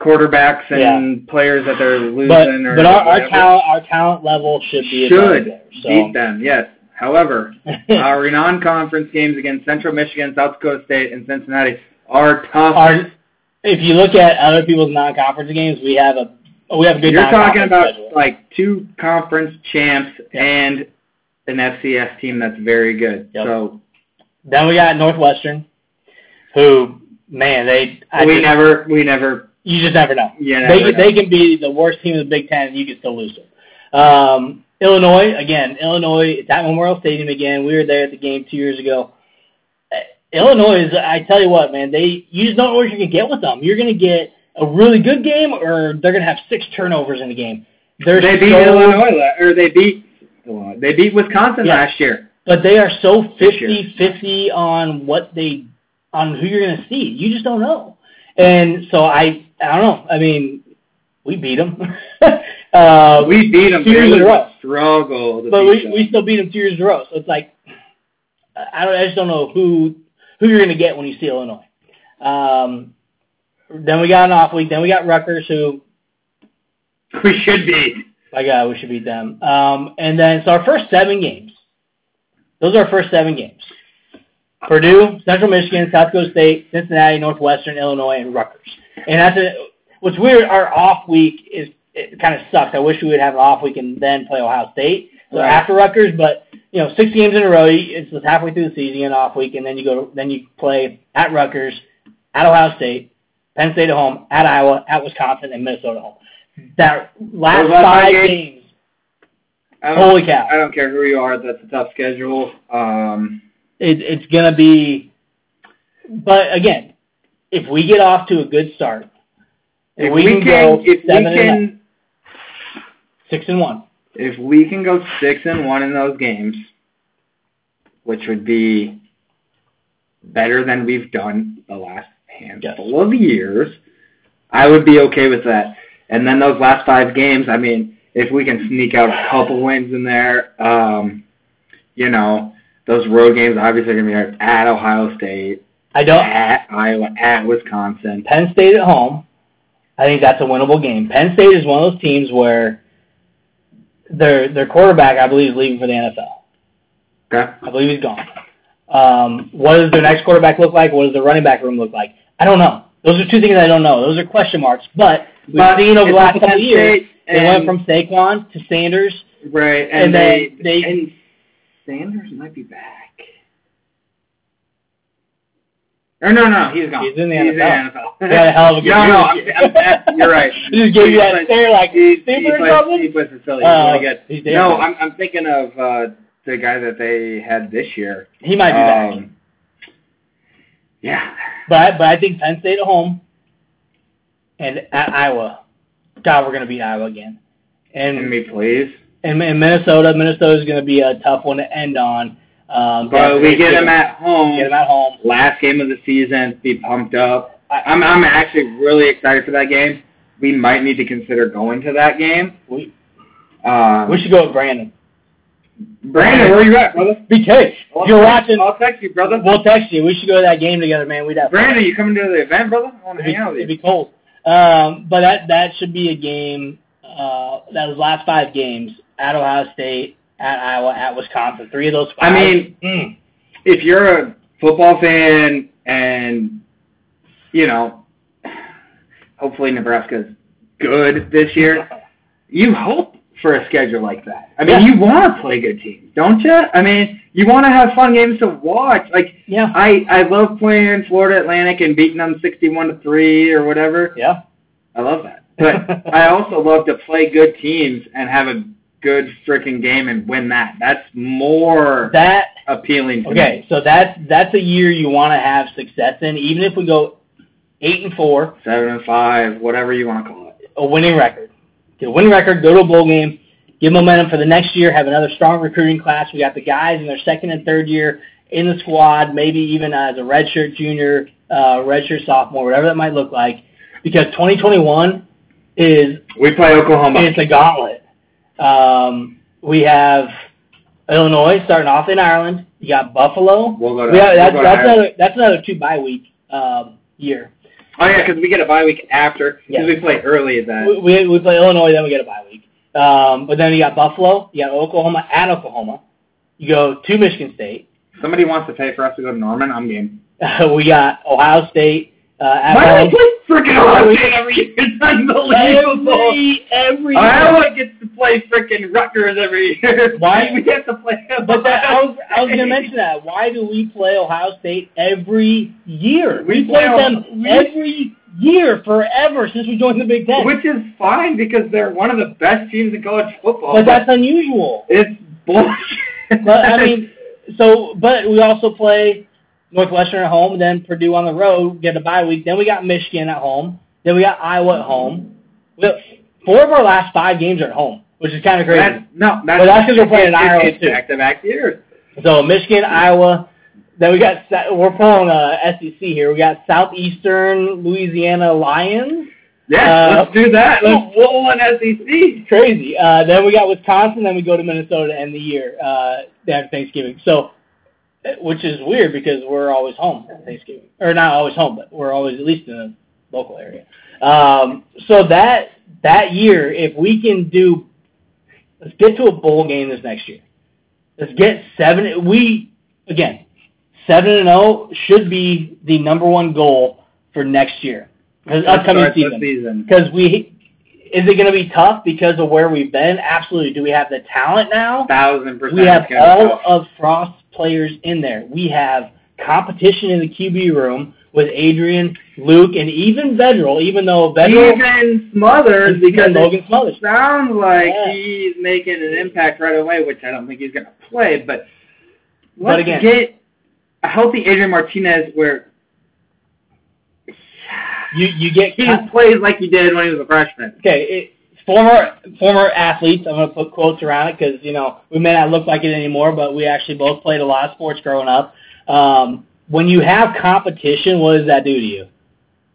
quarterbacks, and players that they're losing. but or but our, our whatever. talent our talent level should be should theirs. So. beat them. Yes. However, our non-conference games against Central Michigan, South Dakota State, and Cincinnati are tough. Our- if you look at other people's non-conference games, we have a we have a good. You're talking about schedule. like two conference champs Yeah. and an FCS team that's very good. Yep. So Then we got Northwestern, who man they I we just- never, we never, you just never know. yeah, they can, they can be the worst team in the Big Ten, and you can still lose them. Um, Illinois again. Illinois it's at Memorial Stadium again. We were there at the game two years ago. Uh, Illinois is. I tell you what, man. They you just don't know what you're gonna get with them. You're gonna get a really good game, or they're gonna have six turnovers in the game. They're they beat so, Illinois, or they beat, They beat Wisconsin Yeah. last year. but they are so This year. 50-50 on what they on who you're gonna see. You just don't know. And so I I don't know. I mean, we beat them. uh, We beat them. two years in a row. Struggle. But we them. we still beat them two years in a row. So it's like I don't I just don't know who who you're gonna get when you see Illinois. Um, then we got an off week. Then we got Rutgers, who we should beat. My God, we should beat them. Um, and then so our first seven games. Those are our first seven games. Purdue, Central Michigan, South Dakota State, Cincinnati, Northwestern, Illinois, and Rutgers. And that's a, what's weird. Our off week is it kind of sucks. I wish we would have an off week and then play Ohio State so Right. after Rutgers. But you know, six games in a row. It's just halfway through the season, an off week, and then you go. Then you play at Rutgers, at Ohio State, Penn State at home, at Iowa, at Wisconsin, and Minnesota at home. That last five games. Holy cow! I don't care who you are. That's a tough schedule. Um, it, it's gonna be. But again, if we get off to a good start, if we, we can, can, go if we seven and can, six and one. if we can go six and one in those games, which would be better than we've done the last handful of years, I would be okay with that. And then those last five games, I mean, if we can sneak out a couple wins in there, um, you know, those road games obviously are going to be at Ohio State, I don't. at Iowa, at Wisconsin. Penn State at home. I think that's a winnable game. Penn State is one of those teams where their their quarterback, I believe, is leaving for the NFL. Okay. I believe he's gone. Um, what does their next quarterback look like? What does the running back room look like? I don't know. Those are two things I don't know. Those are question marks. But we've But seen over the last couple of years, they went from Saquon to Sanders. right, and and, they- they, and Sanders might be back. Or no, no, he's gone. He's in the He's NFL. in the NFL. He had a hell of a good no, no, I'm. I'm, you're right. He just gave you that He stare like he, he, plays, he plays for Philly. Oh, He's really good. he's No. I'm I'm thinking of uh, the guy that they had this year. He might be back. Yeah. But but I think Penn State at home and at Iowa. God, we're going to beat Iowa again. Can And me please? and, and Minnesota, Minnesota is going to be a tough one to end on. Um, But we get them at home. get them at home. Last game of the season. Be pumped up. I, I'm I'm actually really excited for that game. We might need to consider going to that game. we, Um, we should go with Brandon. Brandon, where you at, brother? BK, if you're watching, I'll text you, brother. we'll text you. We should go to that game together, man. We'd have fun. Brandon, you coming to the event, brother? I want to It'd be, hang out with it'd be cold. Um, but that that should be a game. Uh, that was last five games at Ohio State, at Iowa, at Wisconsin. Three of those I mean, mm, if you're a football fan and you know, hopefully Nebraska's good this year, you hope for a schedule like that. I mean, Yeah. you want to play good teams, don't you? I mean, you want to have fun games to watch. Like yeah, I, I love playing Florida Atlantic and beating them sixty-one to three or whatever. yeah. I love that. But I also love to play good teams and have a good freaking game and win that. That's more That appealing to okay. me. So that's that's a year you want to have success in, even if we go eight and four, Seven and five, whatever you want to call it. a winning record. Get a winning record, go to a bowl game, give momentum for the next year, have another strong recruiting class. We got the guys in their second and third year in the squad, maybe even as a redshirt junior, uh, redshirt sophomore, whatever that might look like. Because 2021 is We play Oklahoma. it's a gauntlet. Um, we have Illinois starting off in Ireland. You got Buffalo. We'll go to, We have, we'll that's, go to that's another that's another two bye week um, year. Oh yeah, because we get a bye week after because Yeah. we play early that. We, we we play Illinois, then we get a bye week. Um, but then you got Buffalo, you got Oklahoma at Oklahoma. You go to Michigan State. Somebody wants to pay for us to go to Norman. I'm game. we got Ohio State uh, at. Freaking Ohio every year? It's unbelievable. Every every Iowa gets to play freaking Rutgers every year. Why- do we have to play? But that, I was I was gonna mention that. Why do we play Ohio State every year? We We, play play them we- every year forever since we joined the Big Ten. Which is fine because they're one of the best teams in college football. but that's unusual. it's bullshit. But I mean, so but we also play Northwestern at home, then Purdue on the road, get a bye week. Then we got Michigan at home. Then we got Iowa at home. We four of our last five games are at home, which is kind of crazy. That's, no, that's, But that's 'cause we're playing in Ireland, It's too. back-to-back years. So Michigan, Iowa. Then we got we're pulling uh, SEC here. We got Southeastern Louisiana Lions. Yeah, Uh, let's do that. Let's roll an SEC. Crazy. Uh, then we got Wisconsin. Then we go to Minnesota to end the year. Uh, they have Thanksgiving. So, which is weird because we're always home at Thanksgiving, or not always home, but we're always at least in the local area. Um, so that that year, if we can do, let's get to a bowl game this next year. Let's get seven. We again, seven and zero should be the number one goal for next year, this upcoming season. Because we, is it going to be tough because of where we've been? Absolutely. Do we have the talent now? Thousand percent. We have it's gonna be all of Frost's players in there. We have competition in the QB room with Adrian, Luke, and even Vedral. Even though Vedral even Smothers because Logan it Smothers. sounds like Yeah. he's making an impact right away, which I don't think he's going to play. But But let's again- get a healthy Adrian Martinez where You you get he plays like he did when he was a freshman. okay. It, former former athletes. I'm going to put quotes around it because you know we may not look like it anymore, but we actually both played a lot of sports growing up. Um, when you have competition, what does that do to you?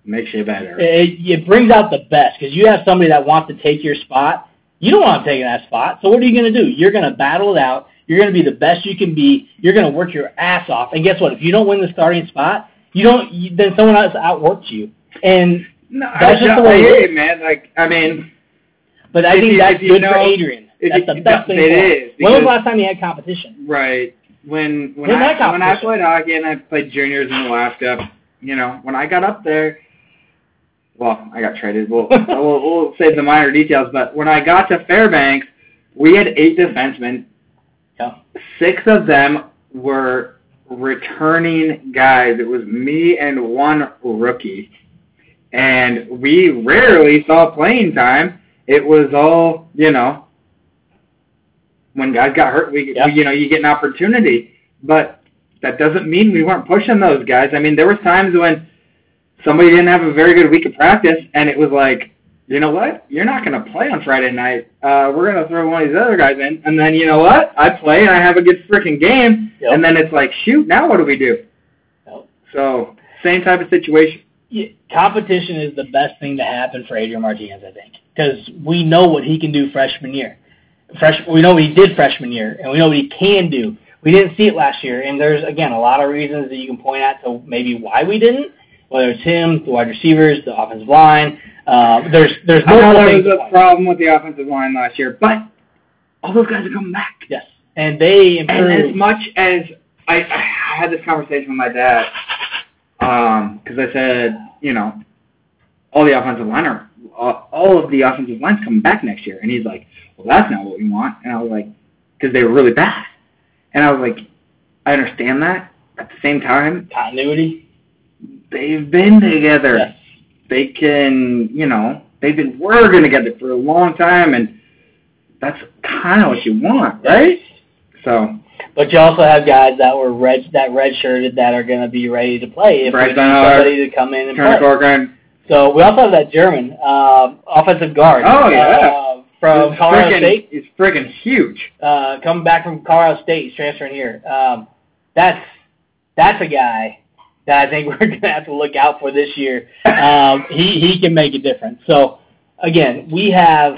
Makes you better. it, it brings out the best because you have somebody that wants to take your spot. You don't want to take that spot, so what are you going to do? You're going to battle it out. You're going to be the best you can be. You're going to work your ass off. And guess what? If you don't win the starting spot, you don't. You, then someone else outworks you. And No, That's I, just the way it is. man. Like, I mean, but I If think you- that's you good for Adrian. That's you- the best thing. it him. When was the last time he had competition? right when when I when I played hockey and I played juniors in Alaska, you know, when I got up there, well, I got traded. We'll we'll, we'll save the minor details, but when I got to Fairbanks, we had eight defensemen. Yeah. Six of them were returning guys. It was me and one rookie. And we rarely saw playing time. It was all, you know, when guys got hurt, we, Yeah. we you know, you get an opportunity. But that doesn't mean we weren't pushing those guys. I mean, there was times when somebody didn't have a very good week of practice, and it was like, you know what? You're not going to play on Friday night. Uh, we're going to throw one of these other guys in, and then you know what? I play and I have a good freaking game, Yep. and then it's like, shoot, now what do we do? Yep. So same type of situation. Competition is the best thing to happen for Adrian Martinez, I think, because we know what he can do freshman year. Fresh, we know what he did freshman year, and we know what he can do. We didn't see it last year, and there's again a lot of reasons that you can point at to maybe why we didn't. Whether it's him, the wide receivers, the offensive line. Uh, there's there's I know multiple there was a problem with the offensive line last year, but all those guys are coming back. Yes, and they And as much as I, I had this conversation with my dad, Um, because I said, you know, all the offensive line are, all, all of the offensive line's coming back next year, and he's like, well, that's not what we want, and I was like, because they were really bad, and I was like, I understand that. At the same time, continuity. they've been together. Yes. They can, you know, they've been working together for a long time, and that's kind of what you want, right? So. But you also have guys that were red that redshirted that are going to be ready to play if Bryce we need somebody to come in and Turner play. Corcoran. So we also have that German um, offensive guard. Oh, yeah. uh, from He's Colorado State, He's friggin' huge. uh, coming back from Colorado State, he's transferring here. Um, that's that's a guy that I think we're going to have to look out for this year. Um, he he can make a difference. So again, we have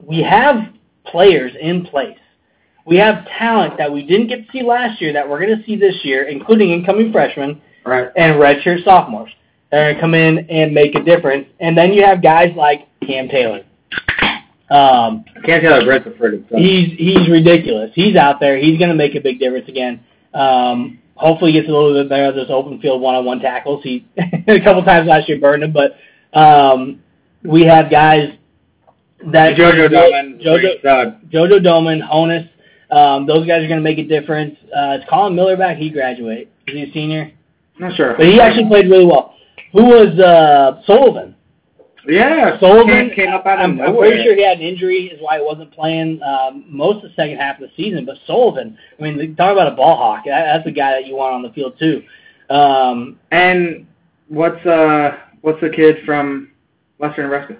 we have players in place. We have talent that we didn't get to see last year that we're going to see this year, including incoming freshmen Right. and redshirt sophomores. that are going to come in and make a difference. And then you have guys like Cam Taylor. Um, Can't tell the Brits are friggin' son. he's he's ridiculous. He's out there. He's going to make a big difference again. Um, hopefully, he gets a little bit better at those open field one-on-one tackles. He a couple times last year burned him, but um, we have guys that Jojo Domann, Jojo. Jojo Domann, Honus. Um, those guys are going to make a difference. Uh, is Colin Miller back? He graduate. Is he a senior? Not sure. But he actually played really well. Who was uh, Sullivan? yeah, Sullivan came, came up out of I'm, I'm pretty sure he had an injury, is why he wasn't playing um, most of the second half of the season. But Sullivan, I mean, talk about a ball hawk. That, that's a guy that you want on the field too. Um, And what's uh what's the kid from Western Nebraska?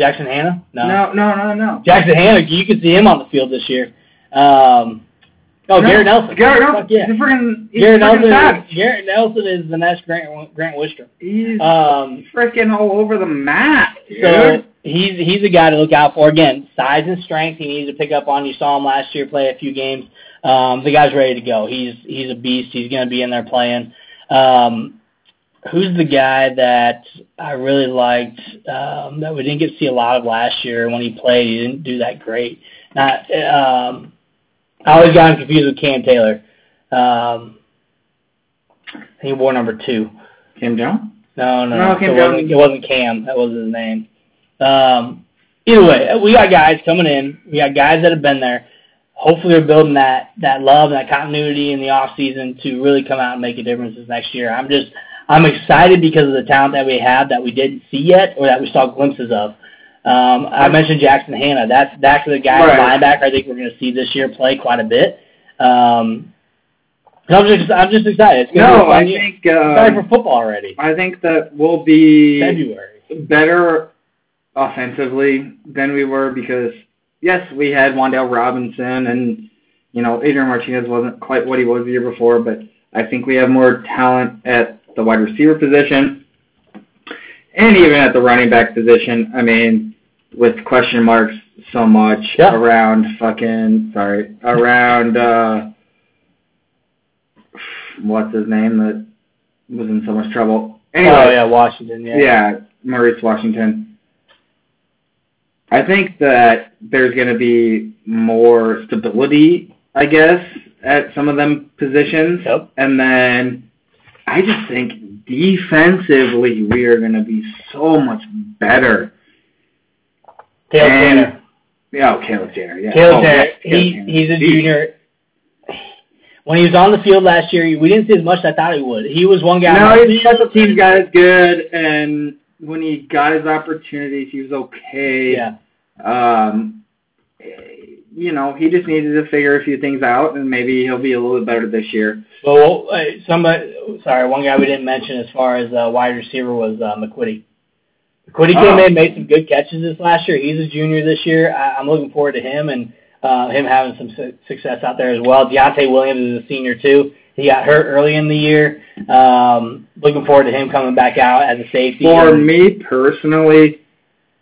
Jackson Hanna? No. no, no, no. no. Jackson Hanna, you could see him on the field this year. Um, oh, No, Garrett Nelson. Garrett Nelson. Fuck yeah. He's friggin' he's Garrett friggin' Nelson. Is, Garrett Nelson is the next Grant Grant Wistrom. He's Um, freaking all over the map, dude. So he's he's a guy to look out for. Again, size and strength he needs to pick up on. You saw him last year play a few games. Um, the guy's ready to go. He's he's a beast. He's going to be in there playing. Um, who's the guy that I really liked um, that we didn't get to see a lot of last year when he played? He didn't do that great. Not. Um, I always got him confused with Cam Taylor. Um, he wore number two. Cam Jones. No, no, No. Cam it, wasn't, it wasn't Cam. That was his name. Um, either way, we got guys coming in. We got guys that have been there. Hopefully, they're building that that love and that continuity in the off season to really come out and make a difference this next year. I'm just I'm excited because of the talent that we have that we didn't see yet or that we saw glimpses of. Um, I mentioned Jackson Hanna. That's that's the guy Right. linebacker I think we're going to see this year play quite a bit. Um, and I'm just I'm just excited. It's gonna be a No, I year. think excited for uh, football already. I think that we'll be February. better offensively than we were because yes, we had Wan'Dale Robinson and you know Adrian Martinez wasn't quite what he was the year before, but I think we have more talent at the wide receiver position and even at the running back position. I mean, with question marks so much Yeah. around fucking sorry around uh what's his name that was in so much trouble. Anyway, Oh yeah, Washington. Yeah. yeah, Maurice Washington. I think that there's going to be more stability, I guess, at some of them positions. Yep. And then I just think defensively we are going to be so much better. Caleb And- Tannor. Yeah, oh, Caleb Tannor. Yeah. Caleb oh, Tannor. yeah, He Tannor. he's a junior. When he was on the field last year, we didn't see as much as I thought he would. He was one guy. No, he's special teams guy is good, and when he got his opportunities, he was okay. Yeah. Um, you know, he just needed to figure a few things out, and maybe he'll be a little bit better this year. Well, uh, somebody, sorry, one guy we didn't mention as far as uh, wide receiver was uh, McQuitty. McQuitty came Oh. in, made some good catches this last year. He's a junior this year. I, I'm looking forward to him and uh, him having some su- success out there as well. Deontai Williams is a senior too. He got hurt early in the year. Um, looking forward to him coming back out as a safety. For And- me personally,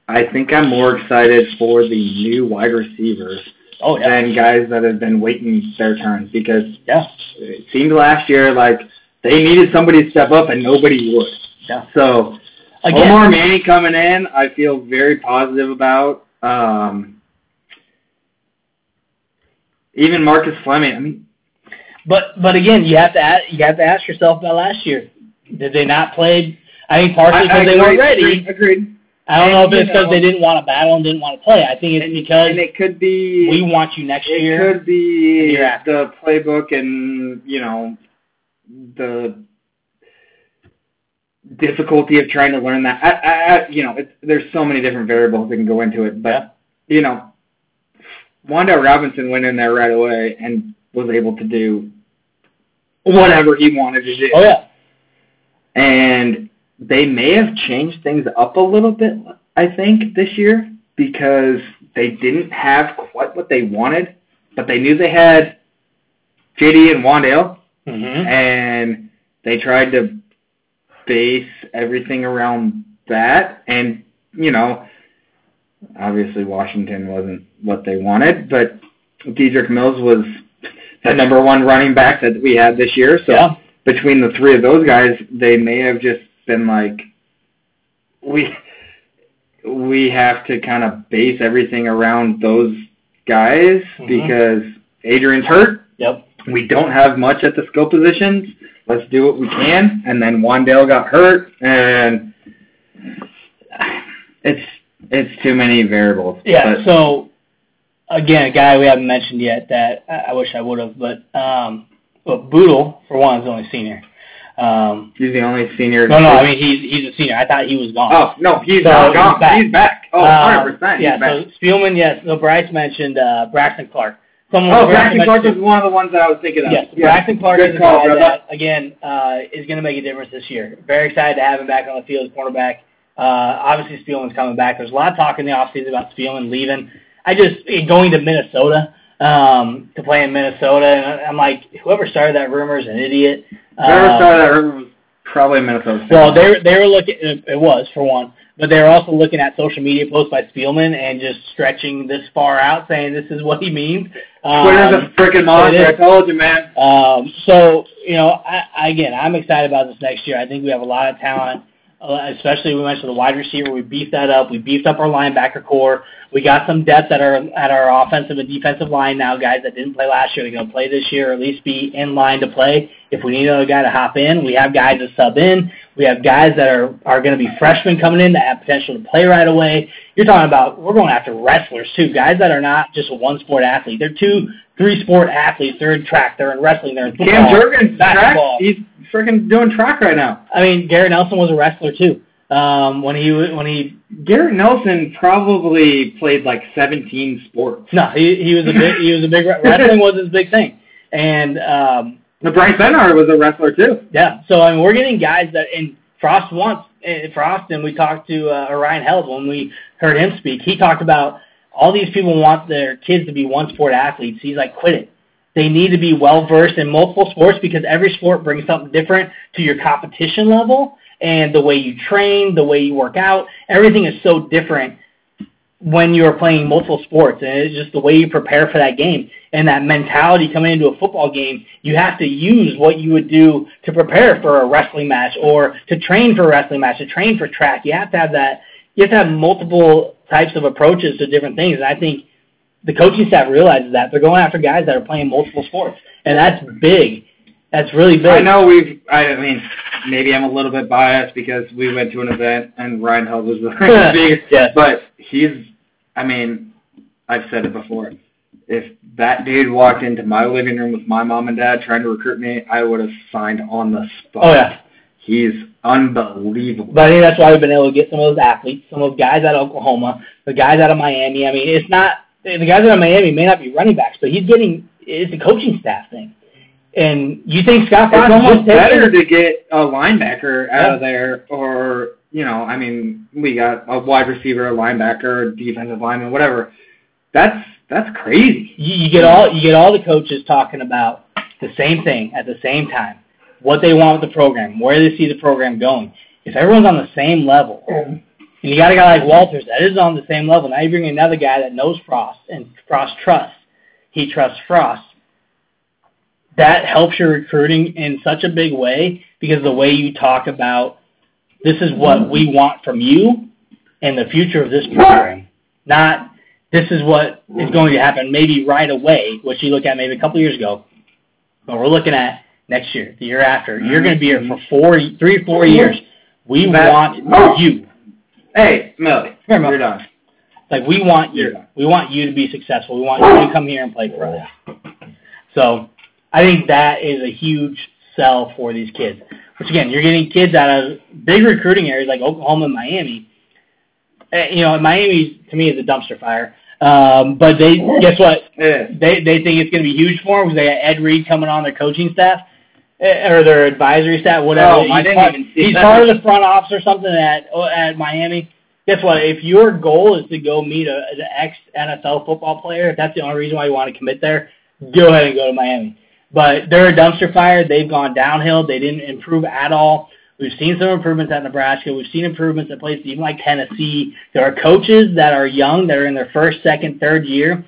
I think I'm more excited for the new wide receivers oh yeah, than guys that have been waiting their turns because yeah, it seemed last year like they needed somebody to step up and nobody would. yeah. So Again, Omar Manning coming in, I feel very positive about. Um, even Marcus Fleming. I mean, But but again, you have to ask, you have to ask yourself about last year. Did they not play? I think partially because they weren't ready. Agreed. agreed. I don't know if it's because know- they didn't want to battle and didn't want to play. I think it's And, because and it could be we want you next it year. It could be and the playbook and you know the difficulty of trying to learn that. I, I, I you know, it's, there's so many different variables that can go into it, but Yeah. you know, Wan'Dale Robinson went in there right away and was able to do whatever he wanted to do. Oh yeah, And they may have changed things up a little bit, I think, this year because they didn't have quite what they wanted, but they knew they had JD and Wan'Dale, mm-hmm. and they tried to base everything around that. And, you know, obviously Washington wasn't what they wanted, but Dedrick Mills was the number one running back that we had this year. So yeah, between the three of those guys, they may have just been like, we we have to kind of base everything around those guys Mhm. because Adrian's hurt. yep, We don't have much at the skill positions. Let's do what we can. And then Wan'Dale got hurt, and it's it's too many variables. yeah. But So again, a guy we haven't mentioned yet that I, I wish I would have, but um, well, Bootle for one is only senior. Um, he's the only senior. no, no, I mean he's he's a senior. I thought he was gone. Oh no, he's So, not gone. he's back. He's back. Oh, Uh, 100 percent. Yeah, back. so Spielman, yes. So Bryce mentioned uh, Braxton Clark. Someone Oh, Braxton Clark was one of the ones that I was thinking of. Yes, Yeah. Braxton Clark Good is a guy brother. that, again, uh, is going to make a difference this year. Very excited to have him back on the field as cornerback. Uh, obviously, Spielman's coming back. There's a lot of talk in the offseason about Spielman leaving. I just, going to Minnesota, um, to play in Minnesota, and I'm like, whoever started that rumor is an idiot. Whoever Um, was probably Minnesota. State. well, they they were looking. It was for one, but they were also looking at social media posts by Spielman and just stretching this far out, saying this is what he means. Twitter's Um, a freaking monster. I told you, man. um, so you know, I, I, again, I'm excited about this next year. I think we have a lot of talent, Uh, especially we mentioned the wide receiver. We beefed that up. We beefed up our linebacker core. We got some depth at our at our offensive and defensive line now. Guys that didn't play last year, they're going to play this year, or at least be in line to play. If we need another guy to hop in, we have guys to sub in. We have guys that are are going to be freshmen coming in that have potential to play right away. You're talking about we're going after wrestlers too, guys that are not just a one sport athlete. They're two, three sport athletes. They're in track, they're in wrestling, they're in football. Cam Jurgens, track. He's freaking doing track right now. I mean, Garrett Nelson was a wrestler too. Um, when he when he Garrett Nelson probably played like 17 sports. no, he he was a big he was a big wrestling was his big thing, and um, The Bryce Benhart was a wrestler too. Yeah. So I mean, we're getting guys that and Frost wants eh, Frost, and we talked to uh, Ryan Held when we heard him speak. He talked about all these people want their kids to be one sport athletes. He's like, quit it. They need to be well versed in multiple sports because every sport brings something different to your competition level and the way you train, the way you work out. Everything is so different when you're playing multiple sports, and it's just the way you prepare for that game and that mentality coming into a football game. You have to use what you would do to prepare for a wrestling match or to train for a wrestling match, to train for track. You have to have that. You have to have multiple types of approaches to different things. And I think the coaching staff realizes that they're going after guys that are playing multiple sports, and that's big. That's really big. I know we've. I mean, maybe I'm a little bit biased because we went to an event and Ryan Held was the biggest. yes. But he's. I mean, I've said it before. If that dude walked into my living room with my mom and dad trying to recruit me, I would have signed on the spot. Oh yeah. He's unbelievable. But I think that's why we've been able to get some of those athletes, some of those guys out of Oklahoma, the guys out of Miami. I mean, it's not the guys out of Miami may not be running backs, but he's getting it's a coaching staff thing. And you think Scott Frost it's almost better to get a linebacker out Yeah. of there, or you know, I mean, we got a wide receiver, a linebacker, defensive lineman, whatever. That's that's crazy. you, you get all you get all the coaches talking about the same thing at the same time, what they want with the program, where they see the program going. If everyone's on the same level, and you got a guy like Walters that is on the same level, now you bring another guy that knows Frost and Frost trusts, he trusts Frost. That helps your recruiting in such a big way because the way you talk about this is what we want from you and the future of this program, not this is what is going to happen maybe right away, which you look at maybe a couple years ago. But we're looking at next year, the year after. You're going to be here for four, three, four mm-hmm. years. We want oh! you. Hey, Millie, Here, Mel. you're done. Like we want you. We want you to be successful. We want you to come here and play for us. So I think that is a huge sell for these kids. Which again, you're getting kids out of big recruiting areas like Oklahoma and Miami. Eh, You know, Miami to me is a dumpster fire. Um, but they guess what? Yeah. They they think it's going to be huge for them because they got Ed Reed coming on their coaching staff eh, or their advisory staff, whatever. Oh, I he's didn't part, even see he's that. part of the front office or something at at Miami. Guess what? If your goal is to go meet a, an ex NFL football player, if that's the only reason why you want to commit there, go ahead and go to Miami. But they're a dumpster fire. They've gone downhill. They didn't improve at all. We've seen some improvements at Nebraska. We've seen improvements at places even like Tennessee. There are coaches that are young, that are in their first, second, third year,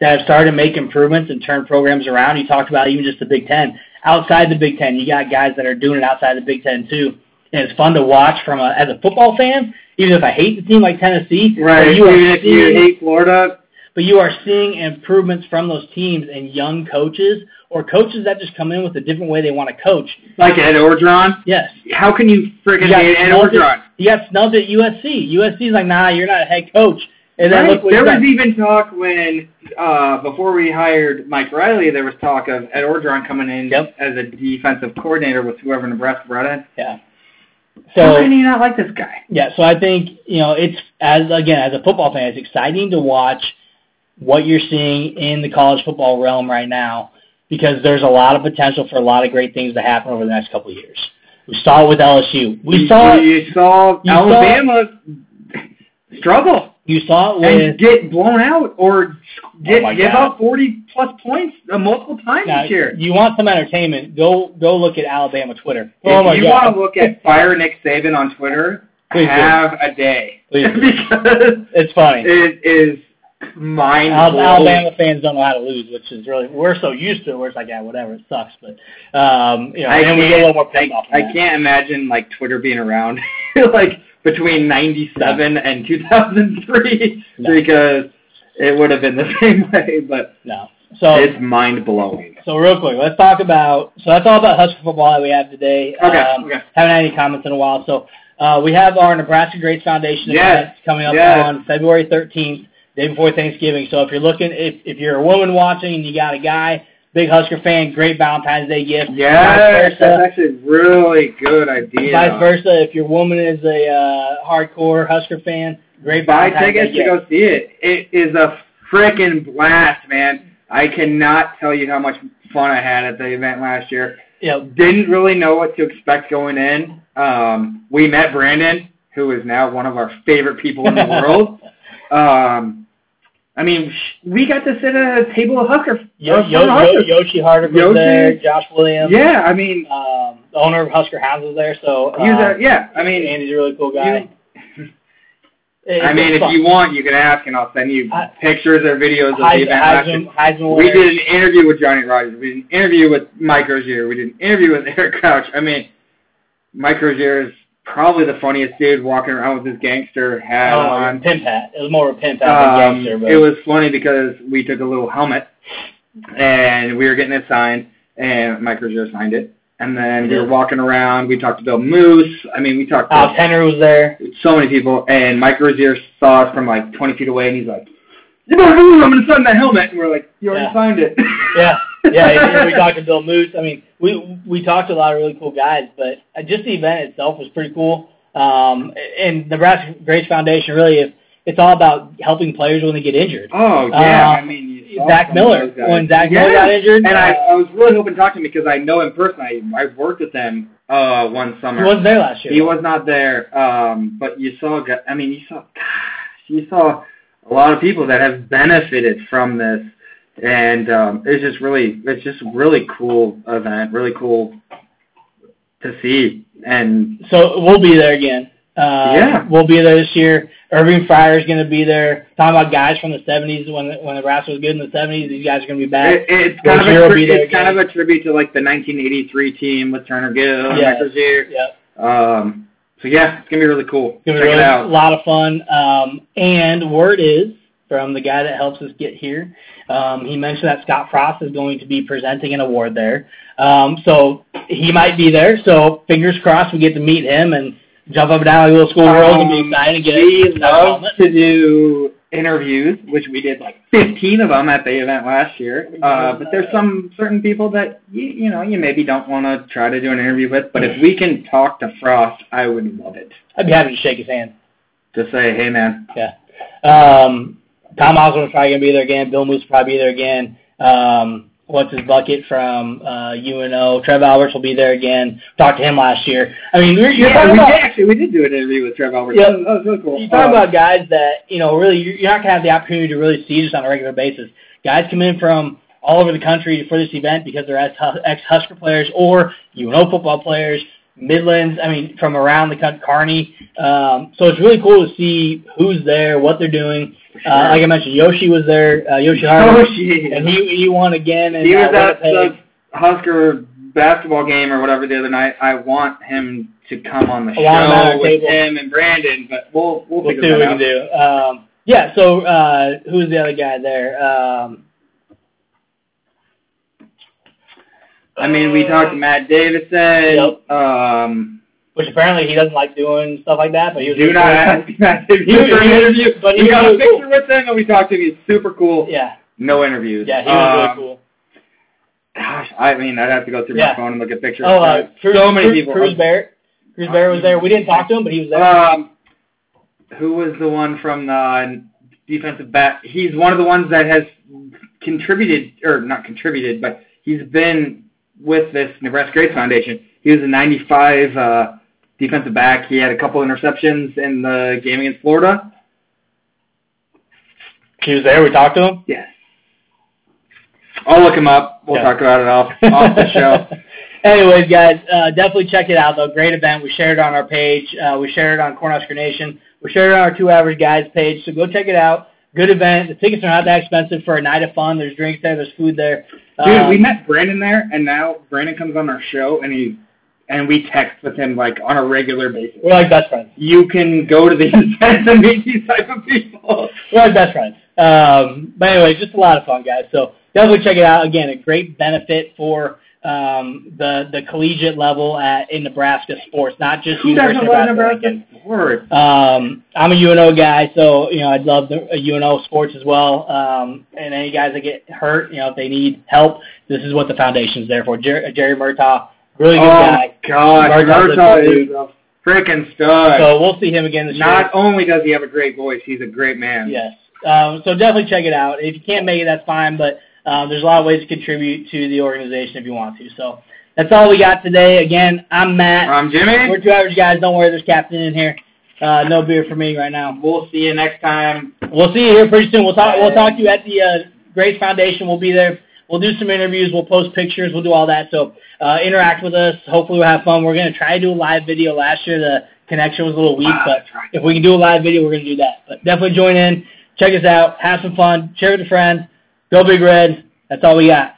that have started to make improvements and turn programs around. You talked about even just the Big Ten. Outside the Big Ten, you got guys that are doing it outside the Big Ten too. And it's fun to watch from a, as a football fan, even if I hate the team like Tennessee. Right. you Even if you hate Florida, but you are seeing improvements from those teams and young coaches or coaches that just come in with a different way they want to coach. like Ed Orgeron, Yes. how can you freaking hate Ed at, you got snubbed at USC. USC's like, nah, you're not a head coach. And then Right. there was done. even talk when uh before we hired Mike Riley, there was talk of Ed Orgeron coming in Yep. as a defensive coordinator with whoever Nebraska brought in. Yeah. How So can you not like this guy? yeah, so I think you know it's as again as a football fan, it's exciting to watch what you're seeing in the college football realm right now because there's a lot of potential for a lot of great things to happen over the next couple of years. We saw it with LSU. We you, saw it. you saw you saw- Alabama struggle You saw it and with get blown out or get Oh give God. up forty plus points uh, multiple times Now, this year. you want some entertainment? Go go look at Alabama Twitter. If oh my you god! want to look at fire Nick Saban on Twitter, Please do. have a day Please because it's funny. it is mind Al- Alabama fans don't know how to lose, which is really we're so used to it. We're like, yeah, whatever, it sucks. But um, you know, I and we get a little more I. I can't imagine like Twitter being around like between '97 and 2003 No. because it would have been the same way. But No. So it's mind blowing. so real quick, let's talk about. So that's all about Husker football that we have today. Okay, Um, okay. Haven't had any comments in a while. So uh, we have our Nebraska Greats Foundation Yes, event coming up yes. on February 13th, day before Thanksgiving. So if you're looking, if if you're a woman watching and you got a guy, big Husker fan, great Valentine's Day gift. Yes, that's actually a really good idea. Vice versa, if your woman is a uh, hardcore Husker fan, great Buy Valentine's tickets Day to gift. go see it. It is a freaking blast, man. I cannot tell you how much fun I had at the event last year. Yeah, Didn't really know what to expect going in. Um, we met Brandon, who is now one of our favorite people in the world. Um, I mean, we got to sit at a table of Husker. Yo, of Yo, Yo, Yoshi Harder was Yoshi. there, Josh Williams, Yeah, I mean, um, the owner of Husker Hounds was there. So uh, a, yeah, I mean, Andy's a really cool guy. you- It's I mean, if fun. you want, you can ask, and I'll send you I- pictures or videos of the event. Heisman, Heisman We did an interview with Johnny Rodgers. We did an interview with Mike Rozier. We did an interview with Eric Crouch. I mean, Mike Rozier is probably the funniest dude walking around with his gangster hat Oh, on. pimp hat. It was more of a pimp hat than Um, gangster, but it was funny because we took a little helmet and we were getting it signed, and Mike Rozier signed it. And then we were walking around. We talked to Bill Moos. I mean, we talked to Alex Henery was there. so many people, and Mike Rozier saw us from like 20 feet away, and he's like, "You better move! I'm gonna sign that helmet." And we're like, "You already Yeah. signed it." Yeah, yeah. we talked to Bill Moos. I mean, we we talked to a lot of really cool guys, but uh, just the event itself was pretty cool. Um, and Nebraska Grace Foundation really, if it's all about helping players when they get injured. Oh yeah, Uh, I mean, you Zach Miller, when Zach yeah. Miller got injured, and I, I was really hoping to talk to him because I know him personally. I, I worked with him uh one summer. he wasn't there last year. He was not there, um, but you saw. I mean, you saw. Gosh, you saw a lot of people that have benefited from this, and um, it's just really, it's just a really cool event, really cool to see. And So we'll be there again. Uh, Yeah. we'll be there this year. Irving Fryar is going to be there. Talking about guys from the '70s when when the Nebraska was good in the '70s. These guys are going to be back. it, it's kind of a tri- it's kind of a tribute to like the 1983 team with Turner Gill and Yeah. Yep. Um, so yeah, it's gonna be really cool. It's gonna Check be it really, out. a lot of fun. Um, and word is from the guy that helps us get here. Um, he mentioned that Scott Frost is going to be presenting an award there. Um, so he might be there. So fingers crossed we get to meet him and jump up and down like little School schoolgirls and be Um, excited and get we love to do interviews, which we did like 15 of them at the event last year. Uh, but there's some certain people that you, you know you maybe don't want to try to do an interview with. But if we can talk to Frost, I would love it. I'd be happy to shake his hand. To say, hey man, Yeah. Um, Tom Osborne's probably gonna be there again. Bill Moos will probably be there again. Um, what's his bucket from uh, UNO? Trev Alberts will be there again. Talked to him last year. I mean, you're, you're yeah, talking we about did, actually we did do an interview with Trev Alberts. Yeah. that, was, really cool. you talk Uh, about guys that you know really you're you're not gonna have the opportunity to really see just on a regular basis. Guys come in from all over the country for this event because they're ex Husker players or UNO football players. Midlands, I mean, from around the country, Kearney. Um, so it's really cool to see who's there, what they're doing. Uh, like I mentioned, Yoshi was there, uh, Yoshi Harvey, Yoshi. and he he won again. And he was uh, at the Husker basketball game or whatever the other night. I want him to come on the I want him at show with table. him and Brandon, but we'll we'll, We'll see what we can do. Um, yeah. So uh, who's the other guy there? Um, I mean, we talked to Matt Davison. Yep. Um, which apparently he doesn't like doing stuff like that, but he was do not ask Matt Davison He- for an interview. but he we got a really picture with him and we talked to him. He's super cool. Yeah, No interviews. yeah, he was Um, really cool. Gosh, I mean, I'd have to go through Yeah. my phone and look at pictures. Oh, uh, Cruz, so many Cruz, people. Cruz Barrett. Cruz Barrett was there. We didn't talk to him, but he was there. Um, who was the one from the defensive back? He's one of the ones that has contributed, or not contributed, but he's been with this Nebraska Grace Foundation. He was a 95 uh, defensive back. He had a couple interceptions in the game against Florida. he was there. We talked to him. Yes. I'll look him up. We'll Yeah. talk about it off, off the show. Anyways, guys, uh, definitely check it out, though. Great event. We shared it on our page. Uh, we shared it on Cornhusker Nation. We shared it on our Two Average Guys page. So go check it out. Good event. The tickets are not that expensive for a night of fun. There's drinks there. There's food there. Dude, Um, we met Brandon there, and now Brandon comes on our show, and he and we text with him like on a regular basis. We're like best friends. You can go to these events and meet these type of people. We're like best friends. Um, but anyway, just a lot of fun, guys. So definitely check it out. Again, a great benefit for um, the the collegiate level at in Nebraska sports, not just Who University of Nebraska. Nebraska sports? Um, I'm a UNO guy, so you know I'd love the uh, UNO sports as well. Um, and any guys that get hurt, you know, if they need help, this is what the foundation's there for. Jer- Jerry Murtaugh, really good oh guy. gosh, a is a freaking stud. So we'll see him again this year. Not only does he have a great voice, he's a great man. Yes. Um, so definitely check it out. If you can't make it, that's fine. But um, there's a lot of ways to contribute to the organization if you want to. So that's all we got today. Again, I'm Matt. I'm Jimmy. We're two average guys. Don't worry, there's captain in here. Uh, no beer for me right now. We'll see you next time. We'll see you here pretty soon. We'll talk. We'll talk to you at the uh, Grace Foundation. We'll be there. We'll do some interviews. We'll post pictures. We'll do all that. So uh, interact with us. Hopefully we'll have fun. We're gonna try to do a live video. Last year the connection was a little weak, but if we can do a live video, we're gonna do that. But definitely join in, check us out, have some fun, share with your friends. Go Big Red. That's all we got.